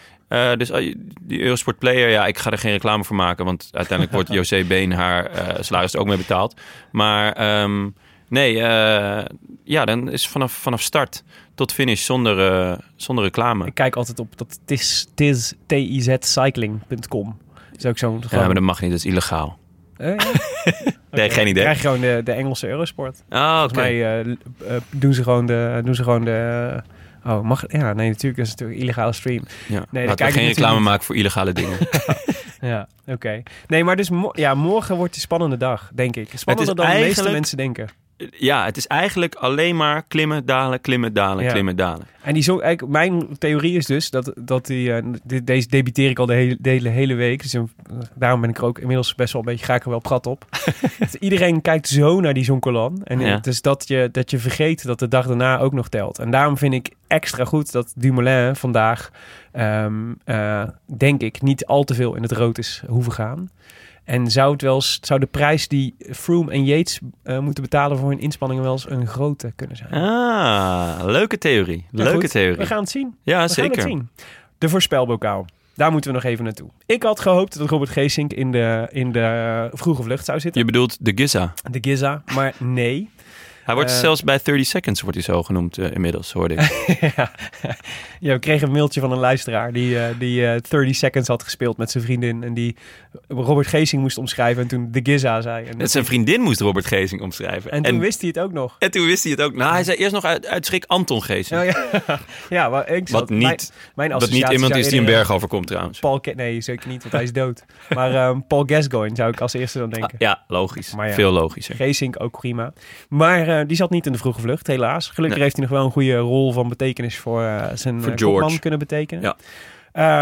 Dus je- die Eurosport Player, ja, ik ga er geen reclame voor maken, want uiteindelijk wordt [LAUGHS] José Been haar salaris ook mee betaald. Maar ehm, nee, eh, ja, dan is vanaf, vanaf start tot finish zonder, eh, zonder reclame. Ik kijk altijd op dat tis, tis, tizcycling.com. is ook zo'n... Ja, maar dat mag niet, dat is illegaal. Eh, ja. [LAUGHS] Nee, geen idee. krijg je gewoon de, de Engelse Eurosport. Ah, oké. Volgens mij doen ze gewoon de... Doen ze gewoon de oh, mag... Ja, nee, natuurlijk. Dat is natuurlijk een illegale stream. Ja. dat Laten we geen reclame niet. maken voor illegale dingen. [LAUGHS] Ja, oké. Nee, maar dus mo- ja, morgen wordt een spannende dag, denk ik. Spannender dan de meeste mensen denken. Ja, het is eigenlijk alleen maar klimmen, dalen, klimmen, dalen, Ja. klimmen, dalen. En die zo, eigenlijk, mijn theorie is dus dat, dat die, eh, de- deze debuteer ik al de hele, de hele, hele week. Dus eh, daarom ben ik er ook inmiddels best wel een beetje, ga ik er wel op gat op. Dat Iedereen kijkt zo naar die Zoncolan. En eh, Ja. dus dat je, dat je vergeet dat de dag daarna ook nog telt. En daarom vind ik extra goed dat Dumoulin vandaag, ehm, eh, denk ik, niet al te veel in het rood is hoeven gaan. En zou, het wel eens, zou de prijs die Froome en Yates eh, moeten betalen voor hun inspanningen wel eens een grote kunnen zijn? Ah, leuke theorie. Ja, Leuke goed. theorie. We gaan het zien. Ja, We gaan het zien. De voorspelbokaal. Daar moeten we nog even naartoe. Ik had gehoopt dat Robert Geesink in de, in de vroege vlucht zou zitten. Je bedoelt de Giza. De Giza. Maar nee. Hij wordt Eh, zelfs bij 30 Seconds wordt hij zo genoemd eh, inmiddels, hoorde ik. [LAUGHS] ja. ja, we kregen een mailtje van een luisteraar die, eh, die eh 30 Seconds had gespeeld met zijn vriendin. En die Robert Geesing moest omschrijven en toen de Giza zei. En, Net zijn vriendin moest Robert Geesing omschrijven. en toen wist hij het ook nog. en toen wist hij het ook. Nou, hij zei eerst nog uit, uit schrik Anton Geesing. Oh, ja. [LAUGHS] ja, maar ik zat- Wat niet, mijn, mijn wat niet iemand is die een berg overkomt trouwens. Paul Ke- nee, zeker niet, want hij is dood. maar ehm, Paul Gascoigne zou ik als eerste dan denken. Ah, ja, logisch. Ja. Veel logischer. Geesink ook prima. Maar eh, die zat niet in de vroege vlucht, helaas. Gelukkig Nee. heeft hij nog wel een goede rol van betekenis voor eh, zijn Voor eh, kopman kunnen betekenen. Ja.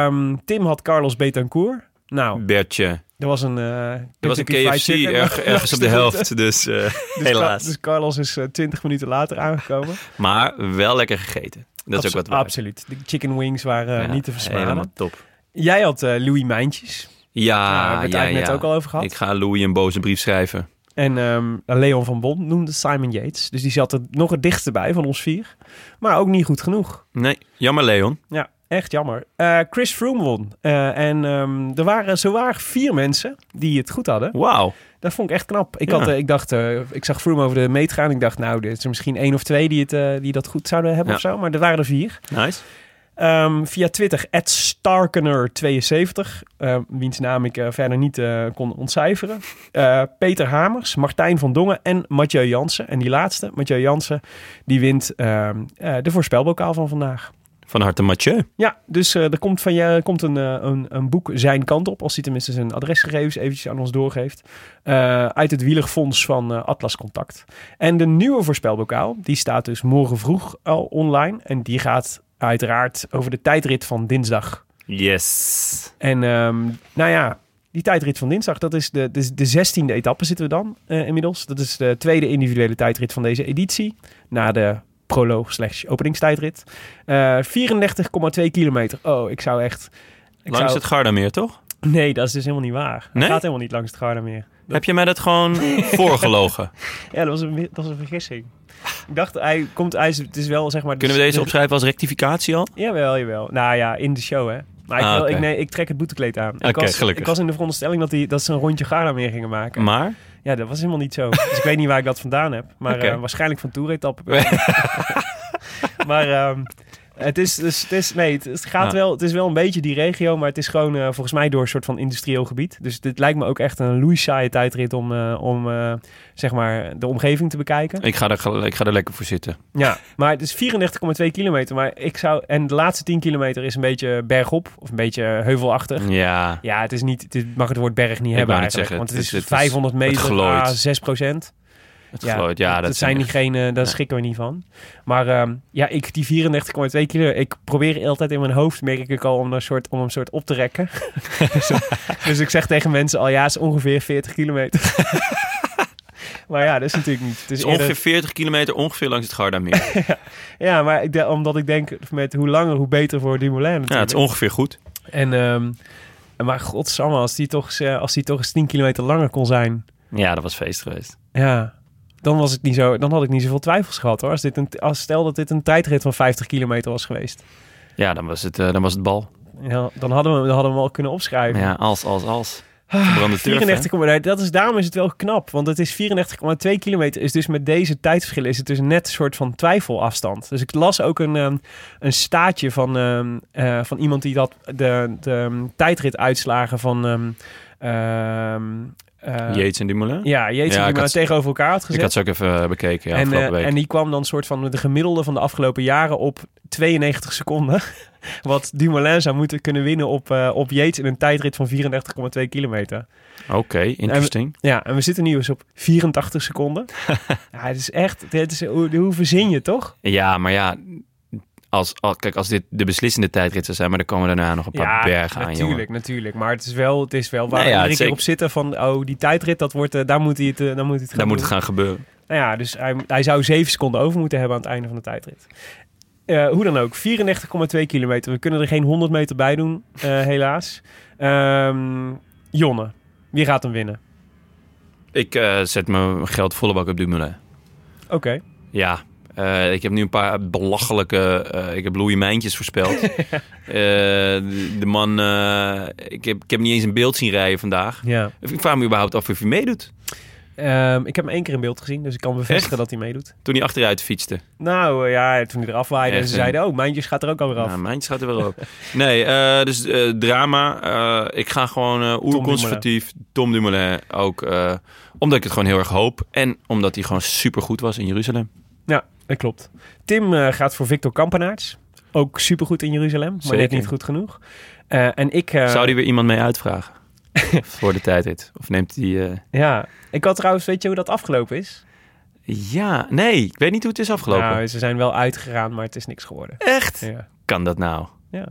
Ehm, Tim had Carlos Betancourt. Nou, Bertje. er was een... eh Er was een KFC erg- [LAUGHS] ergens op de helft, dus [LAUGHS] Dus helaas. Dus Carlos is eh, 20 minuten later aangekomen. Maar wel lekker gegeten. Dat is ook wat waard. Absoluut. De chicken wings waren Ja, niet te versmaden. Helemaal top. Jij had Louis Mijntjes. Ja, Daar hebben we het ja, eigenlijk ja. net ook al over gehad. Ik ga Louis een boze brief schrijven. En ehm, Leon van Bon noemde Simon Yates. Dus die zat er nog het dichtst bij van ons vier. Maar ook niet goed genoeg. Nee, jammer Leon. Ja, echt jammer. Eh, Chris Froome won. Eh, en ehm, er waren zowaar vier mensen die het goed hadden. Wauw. Dat vond ik echt knap. Ik, Ja. had, eh, ik dacht, ik zag Froome over de meet gaan. Ik dacht, nou, er is er misschien één of twee die, het, die dat goed zouden hebben Ja. of zo. Maar er waren er vier. Nice. Ehm, via Twitter, Starkener72, eh, wiens naam ik eh, verder niet eh, kon ontcijferen. Peter Hamers, Martijn van Dongen en Mathieu Jansen. En die laatste, Mathieu Jansen, die wint ehm, eh, de voorspelbokaal van vandaag. Van harte Mathieu. Ja, dus er komt van je komt een, een, een boek zijn kant op, als hij tenminste zijn adresgegevens eventjes aan ons doorgeeft. Uit het wielerfonds van Atlas Contact. En de nieuwe voorspelbokaal, die staat dus morgen vroeg al online. En die gaat uiteraard over de tijdrit van dinsdag. Yes. En ehm, nou ja, die tijdrit van dinsdag, dat is de, de, de 16e etappe zitten we dan eh, inmiddels. Dat is de tweede individuele tijdrit van deze editie. Na de proloog slash openingstijdrit. Eh 34,2 kilometer. Oh, ik zou echt... Ik Langs zou... het Gardameer, toch? Nee, dat is dus helemaal niet waar. Nee? Het gaat helemaal niet langs het Garda meer. Heb je mij dat gewoon [LAUGHS] voorgelogen? Ja, dat was een, dat was een vergissing. Ik dacht, hij komt... Hij is, het is wel, zeg maar... Kunnen we de- deze de- opschrijven als rectificatie al? Jawel, jawel. Nou ja, in de show, hè. Maar ik, Ah, wil- oké. ik, nee, ik trek het boetekleed aan. Ik, Oké, was, gelukkig. ik was in de veronderstelling dat, die, dat ze een rondje Garda meer gingen maken. Maar? Ja, dat was helemaal niet zo. Dus ik weet niet waar ik dat vandaan heb. Maar Oké. eh, waarschijnlijk van toeretappen. [LAUGHS] maar ehm, het is dus, het is, nee, het, gaat Ja. wel, het is wel een beetje die regio, maar het is gewoon eh, volgens mij door een soort van industrieel gebied. Dus dit lijkt me ook echt een loeisaaie tijdrit om, eh, om eh, zeg maar de omgeving te bekijken. Ik ga, er, ik ga er lekker voor zitten. Ja, maar het is 34,2 kilometer. Maar ik zou, en de laatste 10 kilometer is een beetje bergop of een beetje heuvelachtig. Ja. Ja, het is niet, het mag het woord berg niet Ik hebben eigenlijk. zeggen, want het, het is, het is- 500 meter het glooit. à 6 procent. Het glooit. Ja, dat, dat zijn eh, daar schrikken we niet van. Maar ehm, ja, ik die 34,2 kilo, ik probeer altijd in mijn hoofd, merk ik al, om een soort, om een soort op te rekken. [LAUGHS] dus, dus ik zeg tegen mensen al, ja, het is ongeveer 40 kilometer. [LAUGHS] maar ja, dat is natuurlijk niet. Het Het is eerder- ongeveer 40 kilometer ongeveer langs het Gardameer. [LAUGHS] ja, maar ik, omdat ik denk, met hoe langer, hoe beter voor Dumoulin ja, natuurlijk. het is ongeveer goed. En, ehm, maar godsamme, als die, toch, eh, als die toch eens 10 kilometer langer kon zijn, Ja, dat was feest geweest. ja, dan, was het niet zo, dan had ik niet zoveel twijfels gehad hoor. Als dit een, als stel dat dit een tijdrit van 50 kilometer was geweest. Ja, dan was het, eh, dan was het bal. Ja, dan hadden we, dan hadden we hem al kunnen opschrijven. Ja, als, als, als. Hè? 94, nee, dat is, daarom is het wel knap. Want het is 34,2 kilometer. Is dus met deze tijdsverschillen is het dus net een soort van twijfelafstand. Dus ik las ook een, ehm, een staatje van, ehm, eh, van iemand die dat de, de ehm, tijdrituitslagen van... eh, Yates en Dumoulin. Ja, ik maar had- tegenover elkaar had gezet. Ik had ze ook even eh, bekeken ja, en, eh, week. en die kwam dan soort van de gemiddelde van de afgelopen jaren op 92 seconden. [LAUGHS] Wat Dumoulin zou moeten kunnen winnen op, eh, op Yates in een tijdrit van 34,2 kilometer. Oké, interesting. Ja, en we zitten nu eens op 84 seconden. [LAUGHS] ja, het is echt, het is, hoe, hoe verzin je toch? Ja, maar ja, als, als, kijk, als dit de beslissende tijdrit zou zijn, maar dan komen daarna nog een paar bergen aan, natuurlijk, jongen. natuurlijk. Maar het is wel, het is wel waar we ja, iedere keer op zitten van, oh, die tijdrit, dat wordt, eh, daar moet hij het, eh, daar moet hij het gaan Dan moet het gaan gebeuren. Nou ja, dus hij, hij zou 7 seconden over moeten hebben aan het einde van de tijdrit. Eh, hoe dan ook, 34,2 kilometer. We kunnen er geen 100 meter bij doen, [LAUGHS] helaas. Ehm, Jonne, Wie gaat hem winnen? Ik zet mijn geld volle bak op Dumoulin. Oké. Ja, eh, ik heb nu een paar belachelijke... eh, ik heb Louis Mijntjes voorspeld. [LAUGHS] Eh, de, de man... ik, heb, ik heb niet eens een beeld zien rijden vandaag. Ja. Ik vraag me überhaupt af of hij meedoet. Ehm, ik heb hem één keer in beeld gezien, dus ik kan bevestigen Echt? dat hij meedoet. Toen hij achteruit fietste. Nou ja, toen hij eraf waaide en ze zeiden, oh, Mijntjes gaat er ook alweer af. Nou, Mijntjes gaat er wel op. Nee, dus drama. Ik ga gewoon oerconservatief. Tom Dumoulin ook. omdat ik het gewoon heel erg hoop. En omdat hij gewoon supergoed was in Jeruzalem. Ja, dat klopt. Tim eh, gaat voor Victor Kampenaerts. Ook supergoed in Jeruzalem, maar net niet goed genoeg. Eh, en ik... eh, Zou hij weer iemand mee uitvragen? [LAUGHS] Voor de tijdrit? Of neemt hij... Ja, ik had trouwens, weet je hoe dat afgelopen is? Ja, nee. Ik weet niet hoe het is afgelopen. Nou, ze zijn wel uitgegaan, maar het is niks geworden. Echt? Ja. Kan dat nou? Ja.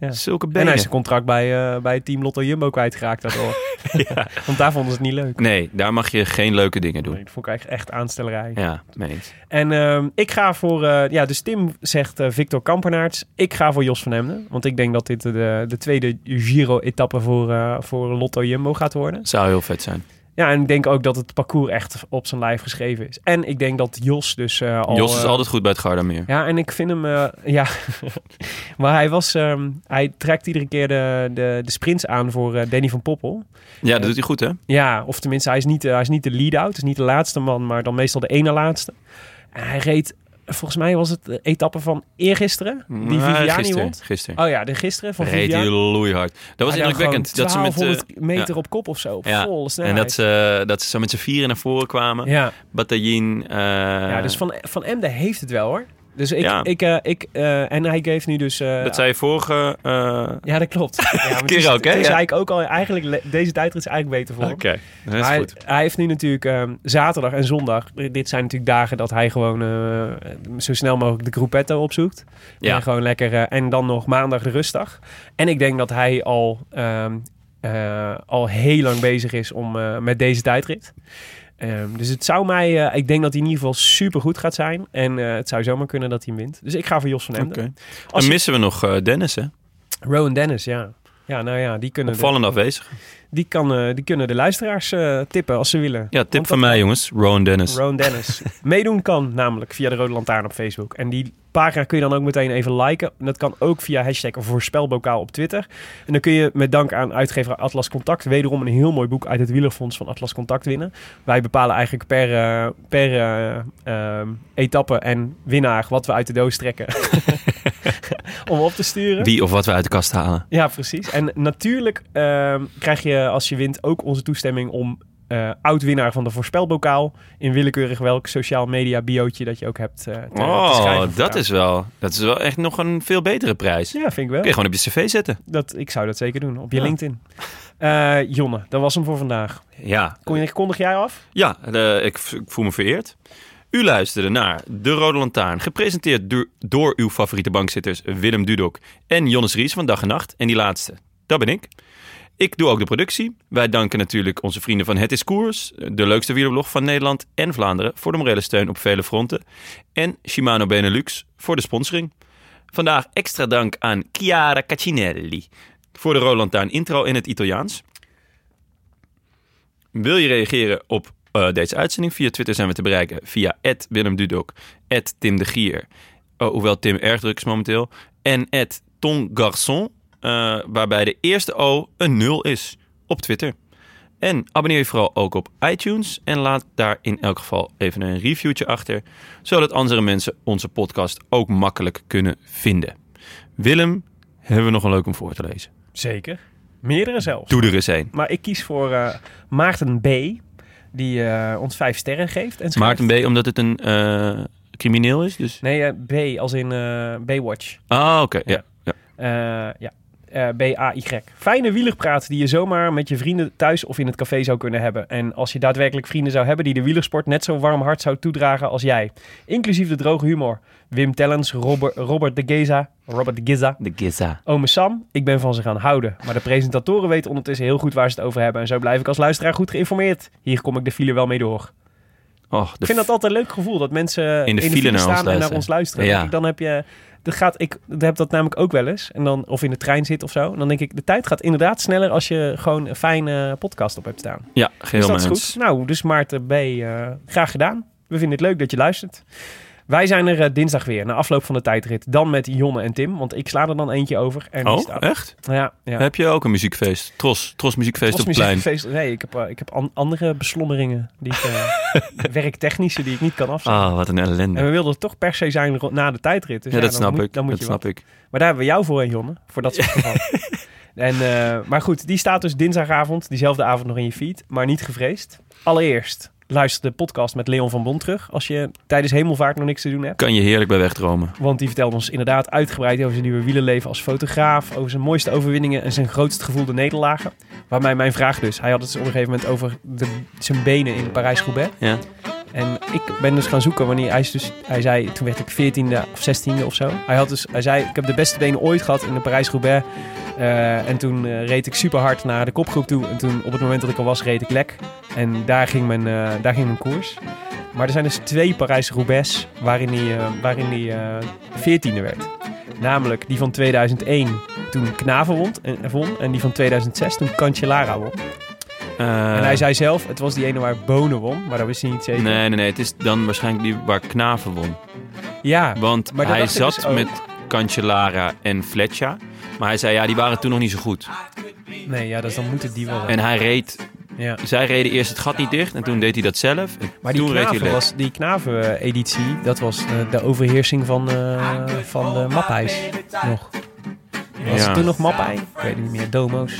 Ja. Zulke En hij benen. is zijn contract bij, bij het team Lotto Jumbo kwijtgeraakt daardoor. [LAUGHS] [LAUGHS] Want daar vonden ze het niet leuk. Nee, daar mag je geen leuke dingen doen. Nee, dat vond ik eigenlijk echt aanstellerij. Ja, mee eens. En ehm, ik ga voor... eh, ja, dus Tim zegt eh, Victor Kampenaerts. Ik ga voor Jos van Emden. Want ik denk dat dit de, de tweede Giro-etappe voor, eh, voor Lotto Jumbo gaat worden. Zou heel vet zijn. Ja, en ik denk ook dat het parcours echt op zijn lijf geschreven is. En ik denk dat Jos dus eh, al... Jos is eh, altijd goed bij het Gardameer. Ja, en ik vind hem... eh, [LAUGHS] ja, maar hij was... ehm, hij trekt iedere keer de, de, de sprints aan voor Danny van Poppel. Ja, dat doet hij goed, hè? Ja, of tenminste, hij is niet, hij is niet de lead-out. is niet de laatste man, maar dan meestal de ene laatste. En hij reed... Volgens mij was het de etappe van eergisteren. Die Viviani gisteren, won. Gisteren. Oh ja, de gisteren van Reed Viviani. loeihard. Dat was indrukwekkend. Dat ze met, eh, 1200 meter op kop of zo. ja, en dat ze, dat ze zo met z'n vieren naar voren kwamen. Ja, Bataillon. eh, ja, dus van, van Emden heeft het wel hoor. Dus ik, Ja. ik, eh, ik eh, en hij geeft nu dus... eh, Dat zei je vorige... Ja, dat klopt. [LAUGHS] Ja, Keer is, ook, hè? is Ja. eigenlijk ook al... Eigenlijk, deze tijdrit is eigenlijk beter voor Oké, dat is hij, hij heeft nu natuurlijk ehm, zaterdag en zondag... Dit zijn natuurlijk dagen dat hij gewoon zo snel mogelijk de gruppetto opzoekt. Ja. En gewoon lekker... en dan nog maandag de rustdag. En ik denk dat hij al, ehm, eh, al heel lang bezig is om, met deze tijdrit. Ehm, dus het zou mij... eh, ik denk dat hij in ieder geval super goed gaat zijn. En eh, het zou zomaar kunnen dat hij wint. Dus ik ga voor Jos van Emden. Oké. Als Dan je- missen we nog eh, Dennis, hè? Rowan Dennis, ja. Ja, nou ja, die kunnen, de, Opvallend afwezig. die kan, eh, die kunnen de luisteraars eh, tippen als ze willen. Ja, tip van mij, jongens. Rowan Dennis. Rowan Dennis. [LAUGHS] Meedoen kan namelijk via de Rode Lantaarn op Facebook. En die pagina kun je dan ook meteen even liken. En dat kan ook via hashtag voorspelbokaal op Twitter. En dan kun je met dank aan uitgever Atlas Contact... wederom een heel mooi boek uit het wielerfonds van Atlas Contact winnen. Wij bepalen eigenlijk per, eh, per etappe en winnaar wat we uit de doos trekken. [LAUGHS] [LAUGHS] Om op te sturen. Wie of wat we uit de kast halen. Ja, precies. En natuurlijk ehm, krijg je als je wint ook onze toestemming om eh oud-winnaar van de voorspelbokaal in willekeurig welk sociaal media biootje dat je ook hebt eh, te, Oh, dat is, wel, dat is wel echt nog een veel betere prijs. Ja, vind ik wel. Kun je gewoon op je cv zetten. Dat, ik zou dat zeker doen op je Ja. LinkedIn. Eh, Jonne, dat was hem voor vandaag. Ja, Kon je, kondig jij af? ja ik, ik voel me vereerd. U luisterde naar De Rode Lantaarn, gepresenteerd door, uw favoriete bankzitters Willem Dudok en Jonnes Ries van Dag en Nacht. En die laatste, dat ben ik. Ik doe ook de productie. Wij danken natuurlijk onze vrienden van Het is Koers, de leukste wielerblog van Nederland en Vlaanderen, voor de morele steun op vele fronten. En Shimano Benelux voor de sponsoring. Vandaag extra dank aan Chiara Caccinelli voor de Rode Lantaarn intro in het Italiaans. Wil je reageren op eh, deze uitzending? Via Twitter zijn we te bereiken via Willem Dudok, Tim de Gier, oh, hoewel Tim erg druk is momenteel, en Ton Garçon, eh, waarbij de eerste O een 0 is op Twitter. En abonneer je vooral ook op iTunes en laat daar in elk geval even een reviewtje achter, zodat andere mensen onze podcast ook makkelijk kunnen vinden. Willem, hebben we nog een leuk om voor te lezen. Zeker. Meerdere zelfs. Doe er eens een. Maar ik kies voor eh, Maarten B. Die eh, ons vijf sterren geeft. En schrijft- Maarten B, omdat het een eh, crimineel is. Dus... Nee, eh, B als in Baywatch. Ah, oké. Ja. Ja. Eh, ja. Eh, B-A-Y. Fijne wielerpraat die je zomaar met je vrienden thuis of in het café zou kunnen hebben. En als je daadwerkelijk vrienden zou hebben die de wielersport net zo warm hart zou toedragen als jij. Inclusief de droge humor. Wim Tellens, Robert, Robert de Geza, Robert de Giza, De Giza. Ome Sam. Ik ben van ze gaan houden. Maar de presentatoren weten ondertussen heel goed waar ze het over hebben. En zo blijf ik als luisteraar goed geïnformeerd. Hier kom ik de file wel mee door. Oh, de Ik vind dat altijd een leuk gevoel dat mensen In de file naar ons staan en naar ons luisteren. Ja. Dan heb je, dat gaat, ik heb dat namelijk ook wel eens. En dan, of in de trein zit of zo. En dan denk ik, de tijd gaat inderdaad sneller als je gewoon een fijne podcast op hebt staan. Ja, Dus geheel dat is mee goed. Nou, dus Maarten B, eh, graag gedaan. We vinden het leuk dat je luistert. Wij zijn er eh, dinsdag weer, na afloop van de tijdrit. Dan met Jonne en Tim, want ik sla er dan eentje over. En Oh, staat- echt? Ja, ja. Heb je ook een muziekfeest? Tros, Tros muziekfeest op het plein. Muziekfeest- Nee, ik heb, eh, ik heb an- andere beslommeringen. Die ik, eh, [LAUGHS] werktechnische die ik niet kan afzetten. Ah, wat een ellende. En we wilden toch per se zijn na de tijdrit. Dus ja, dat dan snap moet, ik. Dan moet Dat je snap wat. ik. Maar daar hebben we jou voor, hè, Jonne. Voor dat [LAUGHS] soort gevallen. en, maar goed, die staat dus dinsdagavond, diezelfde avond nog in je feed. Maar niet gevreesd. Allereerst, luister de podcast met Leon van Bon terug. Als je tijdens hemelvaart nog niks te doen hebt. Kan je heerlijk bij wegdromen. Want die vertelde ons inderdaad uitgebreid over zijn nieuwe wielerleven als fotograaf. Over zijn mooiste overwinningen en zijn grootst gevoelde nederlagen. Waarmij mijn vraag dus, hij had het op een gegeven moment over de, zijn benen in Parijs-Roubaix. Ja. En ik ben dus gaan zoeken wanneer hij dus, hij zei, toen werd ik 14e of 16e of zo. Hij had dus, hij zei, ik heb de beste benen ooit gehad in de Parijs-Roubaix. Eh, en toen eh, reed ik super hard naar de kopgroep toe. En toen, op het moment dat ik al was, reed ik lek. En daar ging mijn, eh, daar ging mijn koers. Maar er zijn dus twee Parijs-Roubaix waarin hij, waarin hij eh, 14e werd. Namelijk die van 2001 toen Knaven won en. En die van 2006 toen Cancellara won. Eh, en hij zei zelf, het was die ene waar Bonen won. Maar dat wist hij niet zeker. Nee, nee, nee. Het is dan waarschijnlijk die waar Knaven won. Ja, Want hij zat dus met Cancellara en Fletcher. Maar hij zei, ja, die waren toen nog niet zo goed. nee, ja, dus dan moet het die wel zijn. En hij reed... ja. Zij reden eerst het gat niet dicht en toen deed hij dat zelf. Maar die toen reed hij Knaven, lek. was, die Knaven-editie, dat was eh, de overheersing van, eh van de Mapijs nog. Was Ja. het toen nog Mappij? Ik weet het niet meer. Domo's.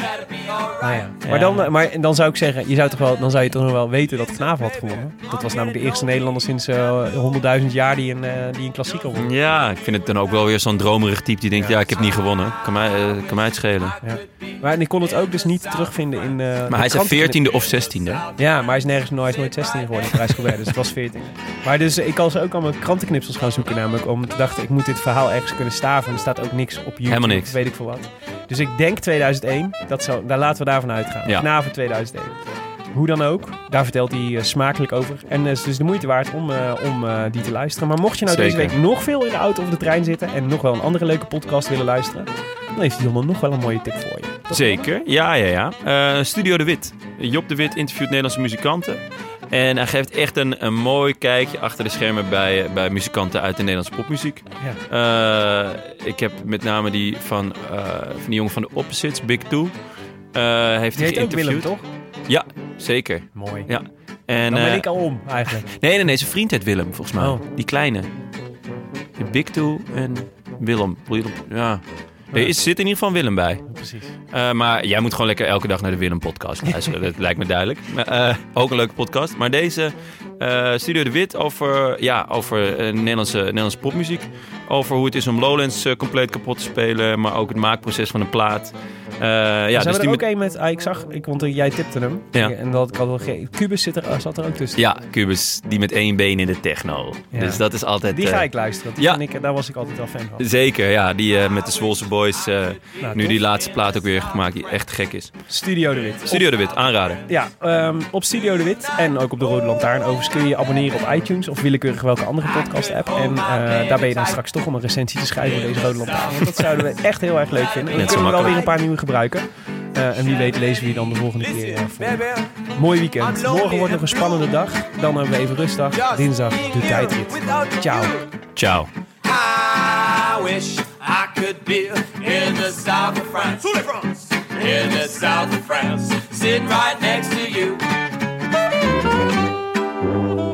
Nou ja. Maar, dan, maar dan zou ik zeggen, je zou toch wel, dan zou je toch nog wel weten dat Knaven had gewonnen. Dat was namelijk de eerste Nederlander sinds eh 100.000 jaar die een, eh, die een klassieker won. Ja, ik vind het dan ook wel weer zo'n dromerig type die denkt, ja, ik heb niet gewonnen. Kan mij, eh, kan mij het schelen. Maar en ik kon het ook dus niet terugvinden in... eh, Maar hij is kranten- 14e of 16e. Ja, maar hij is nergens nooit, nooit 16 geworden in Parijs dus het was 14. Maar dus ik kan ze ook allemaal krantenknipsels gaan zoeken namelijk. Om te dachten, ik moet dit verhaal ergens kunnen staven. En er staat ook niks op YouTube. Helemaal niks. Weet ik veel wat. Dus ik denk 2001. Dat zou, daar laten we daarvan uitgaan. Ja. Knaven 2001. Hoe dan ook, daar vertelt hij eh, smakelijk over. En het is dus de moeite waard om, eh, om eh, die te luisteren. Maar mocht je nou deze week nog veel in de auto of de trein zitten... en nog wel een andere leuke podcast willen luisteren... dan heeft Jon nog wel een mooie tip voor je. Toch? Zeker, ja, ja, ja. Eh, Studio De Wit. Job De Wit interviewt Nederlandse muzikanten. En hij geeft echt een, een mooi kijkje achter de schermen bij, bij muzikanten uit de Nederlandse popmuziek. Ja. Eh, ik heb met name die van, eh, van die jongen van de Opposites, Big Two. eh heeft Die hij heet ook Willem, toch? Ja, zeker. Mooi. Ja. En, Dan ben eh, ik al om, eigenlijk. [LAUGHS] Nee, nee, nee, zijn vriend heet Willem, volgens mij. Oh. Die kleine. Big Two en Willem. Willem, Ja. Er is, zit in ieder geval Willem bij. Precies. Eh, maar jij moet gewoon lekker elke dag naar de Willem podcast luisteren. dat lijkt me duidelijk. Eh, ook een leuke podcast. Maar deze eh, Studio de Wit over, ja, over eh, Nederlandse, Nederlandse popmuziek. Over hoe het is om Lowlands eh, compleet kapot te spelen. Maar ook het maakproces van een plaat. Ja, dus er die ook een met, ah, ik zag, ik, want jij tipte hem. Ja. En dat ik had wel Cubus zit er, zat er ook tussen. ja, Cubus, die met één been in de techno. Ja. Dus dat is altijd... Die ga ik luisteren. Die ja. ik, daar was ik altijd wel fan van. Zeker, ja. Die met de Zwolse Boys. Nou, nu die laatste plaat ook weer gemaakt. Die echt gek is. Studio de Wit. Studio de Wit, aanraden. Ja, ehm, op Studio de Wit en ook op de Rode Lantaarn. Overigens kun je je abonneren op iTunes of willekeurig welke andere podcast app. En eh, daar ben je dan straks toch om een recensie te schrijven voor deze Rode Lantaarn. Want dat zouden we echt heel erg leuk vinden. En dan kunnen we wel weer een paar nieuwe gebruiken. Eh, en wie weet lezen we je dan de volgende keer eh, voor. Mooi weekend. Morgen wordt nog een spannende dag. Dan hebben we even rustdag. Dinsdag de tijdrit. Ciao. Ciao. I wish I could be in the south of France. In the south of France, sitting right next to you. Thank you.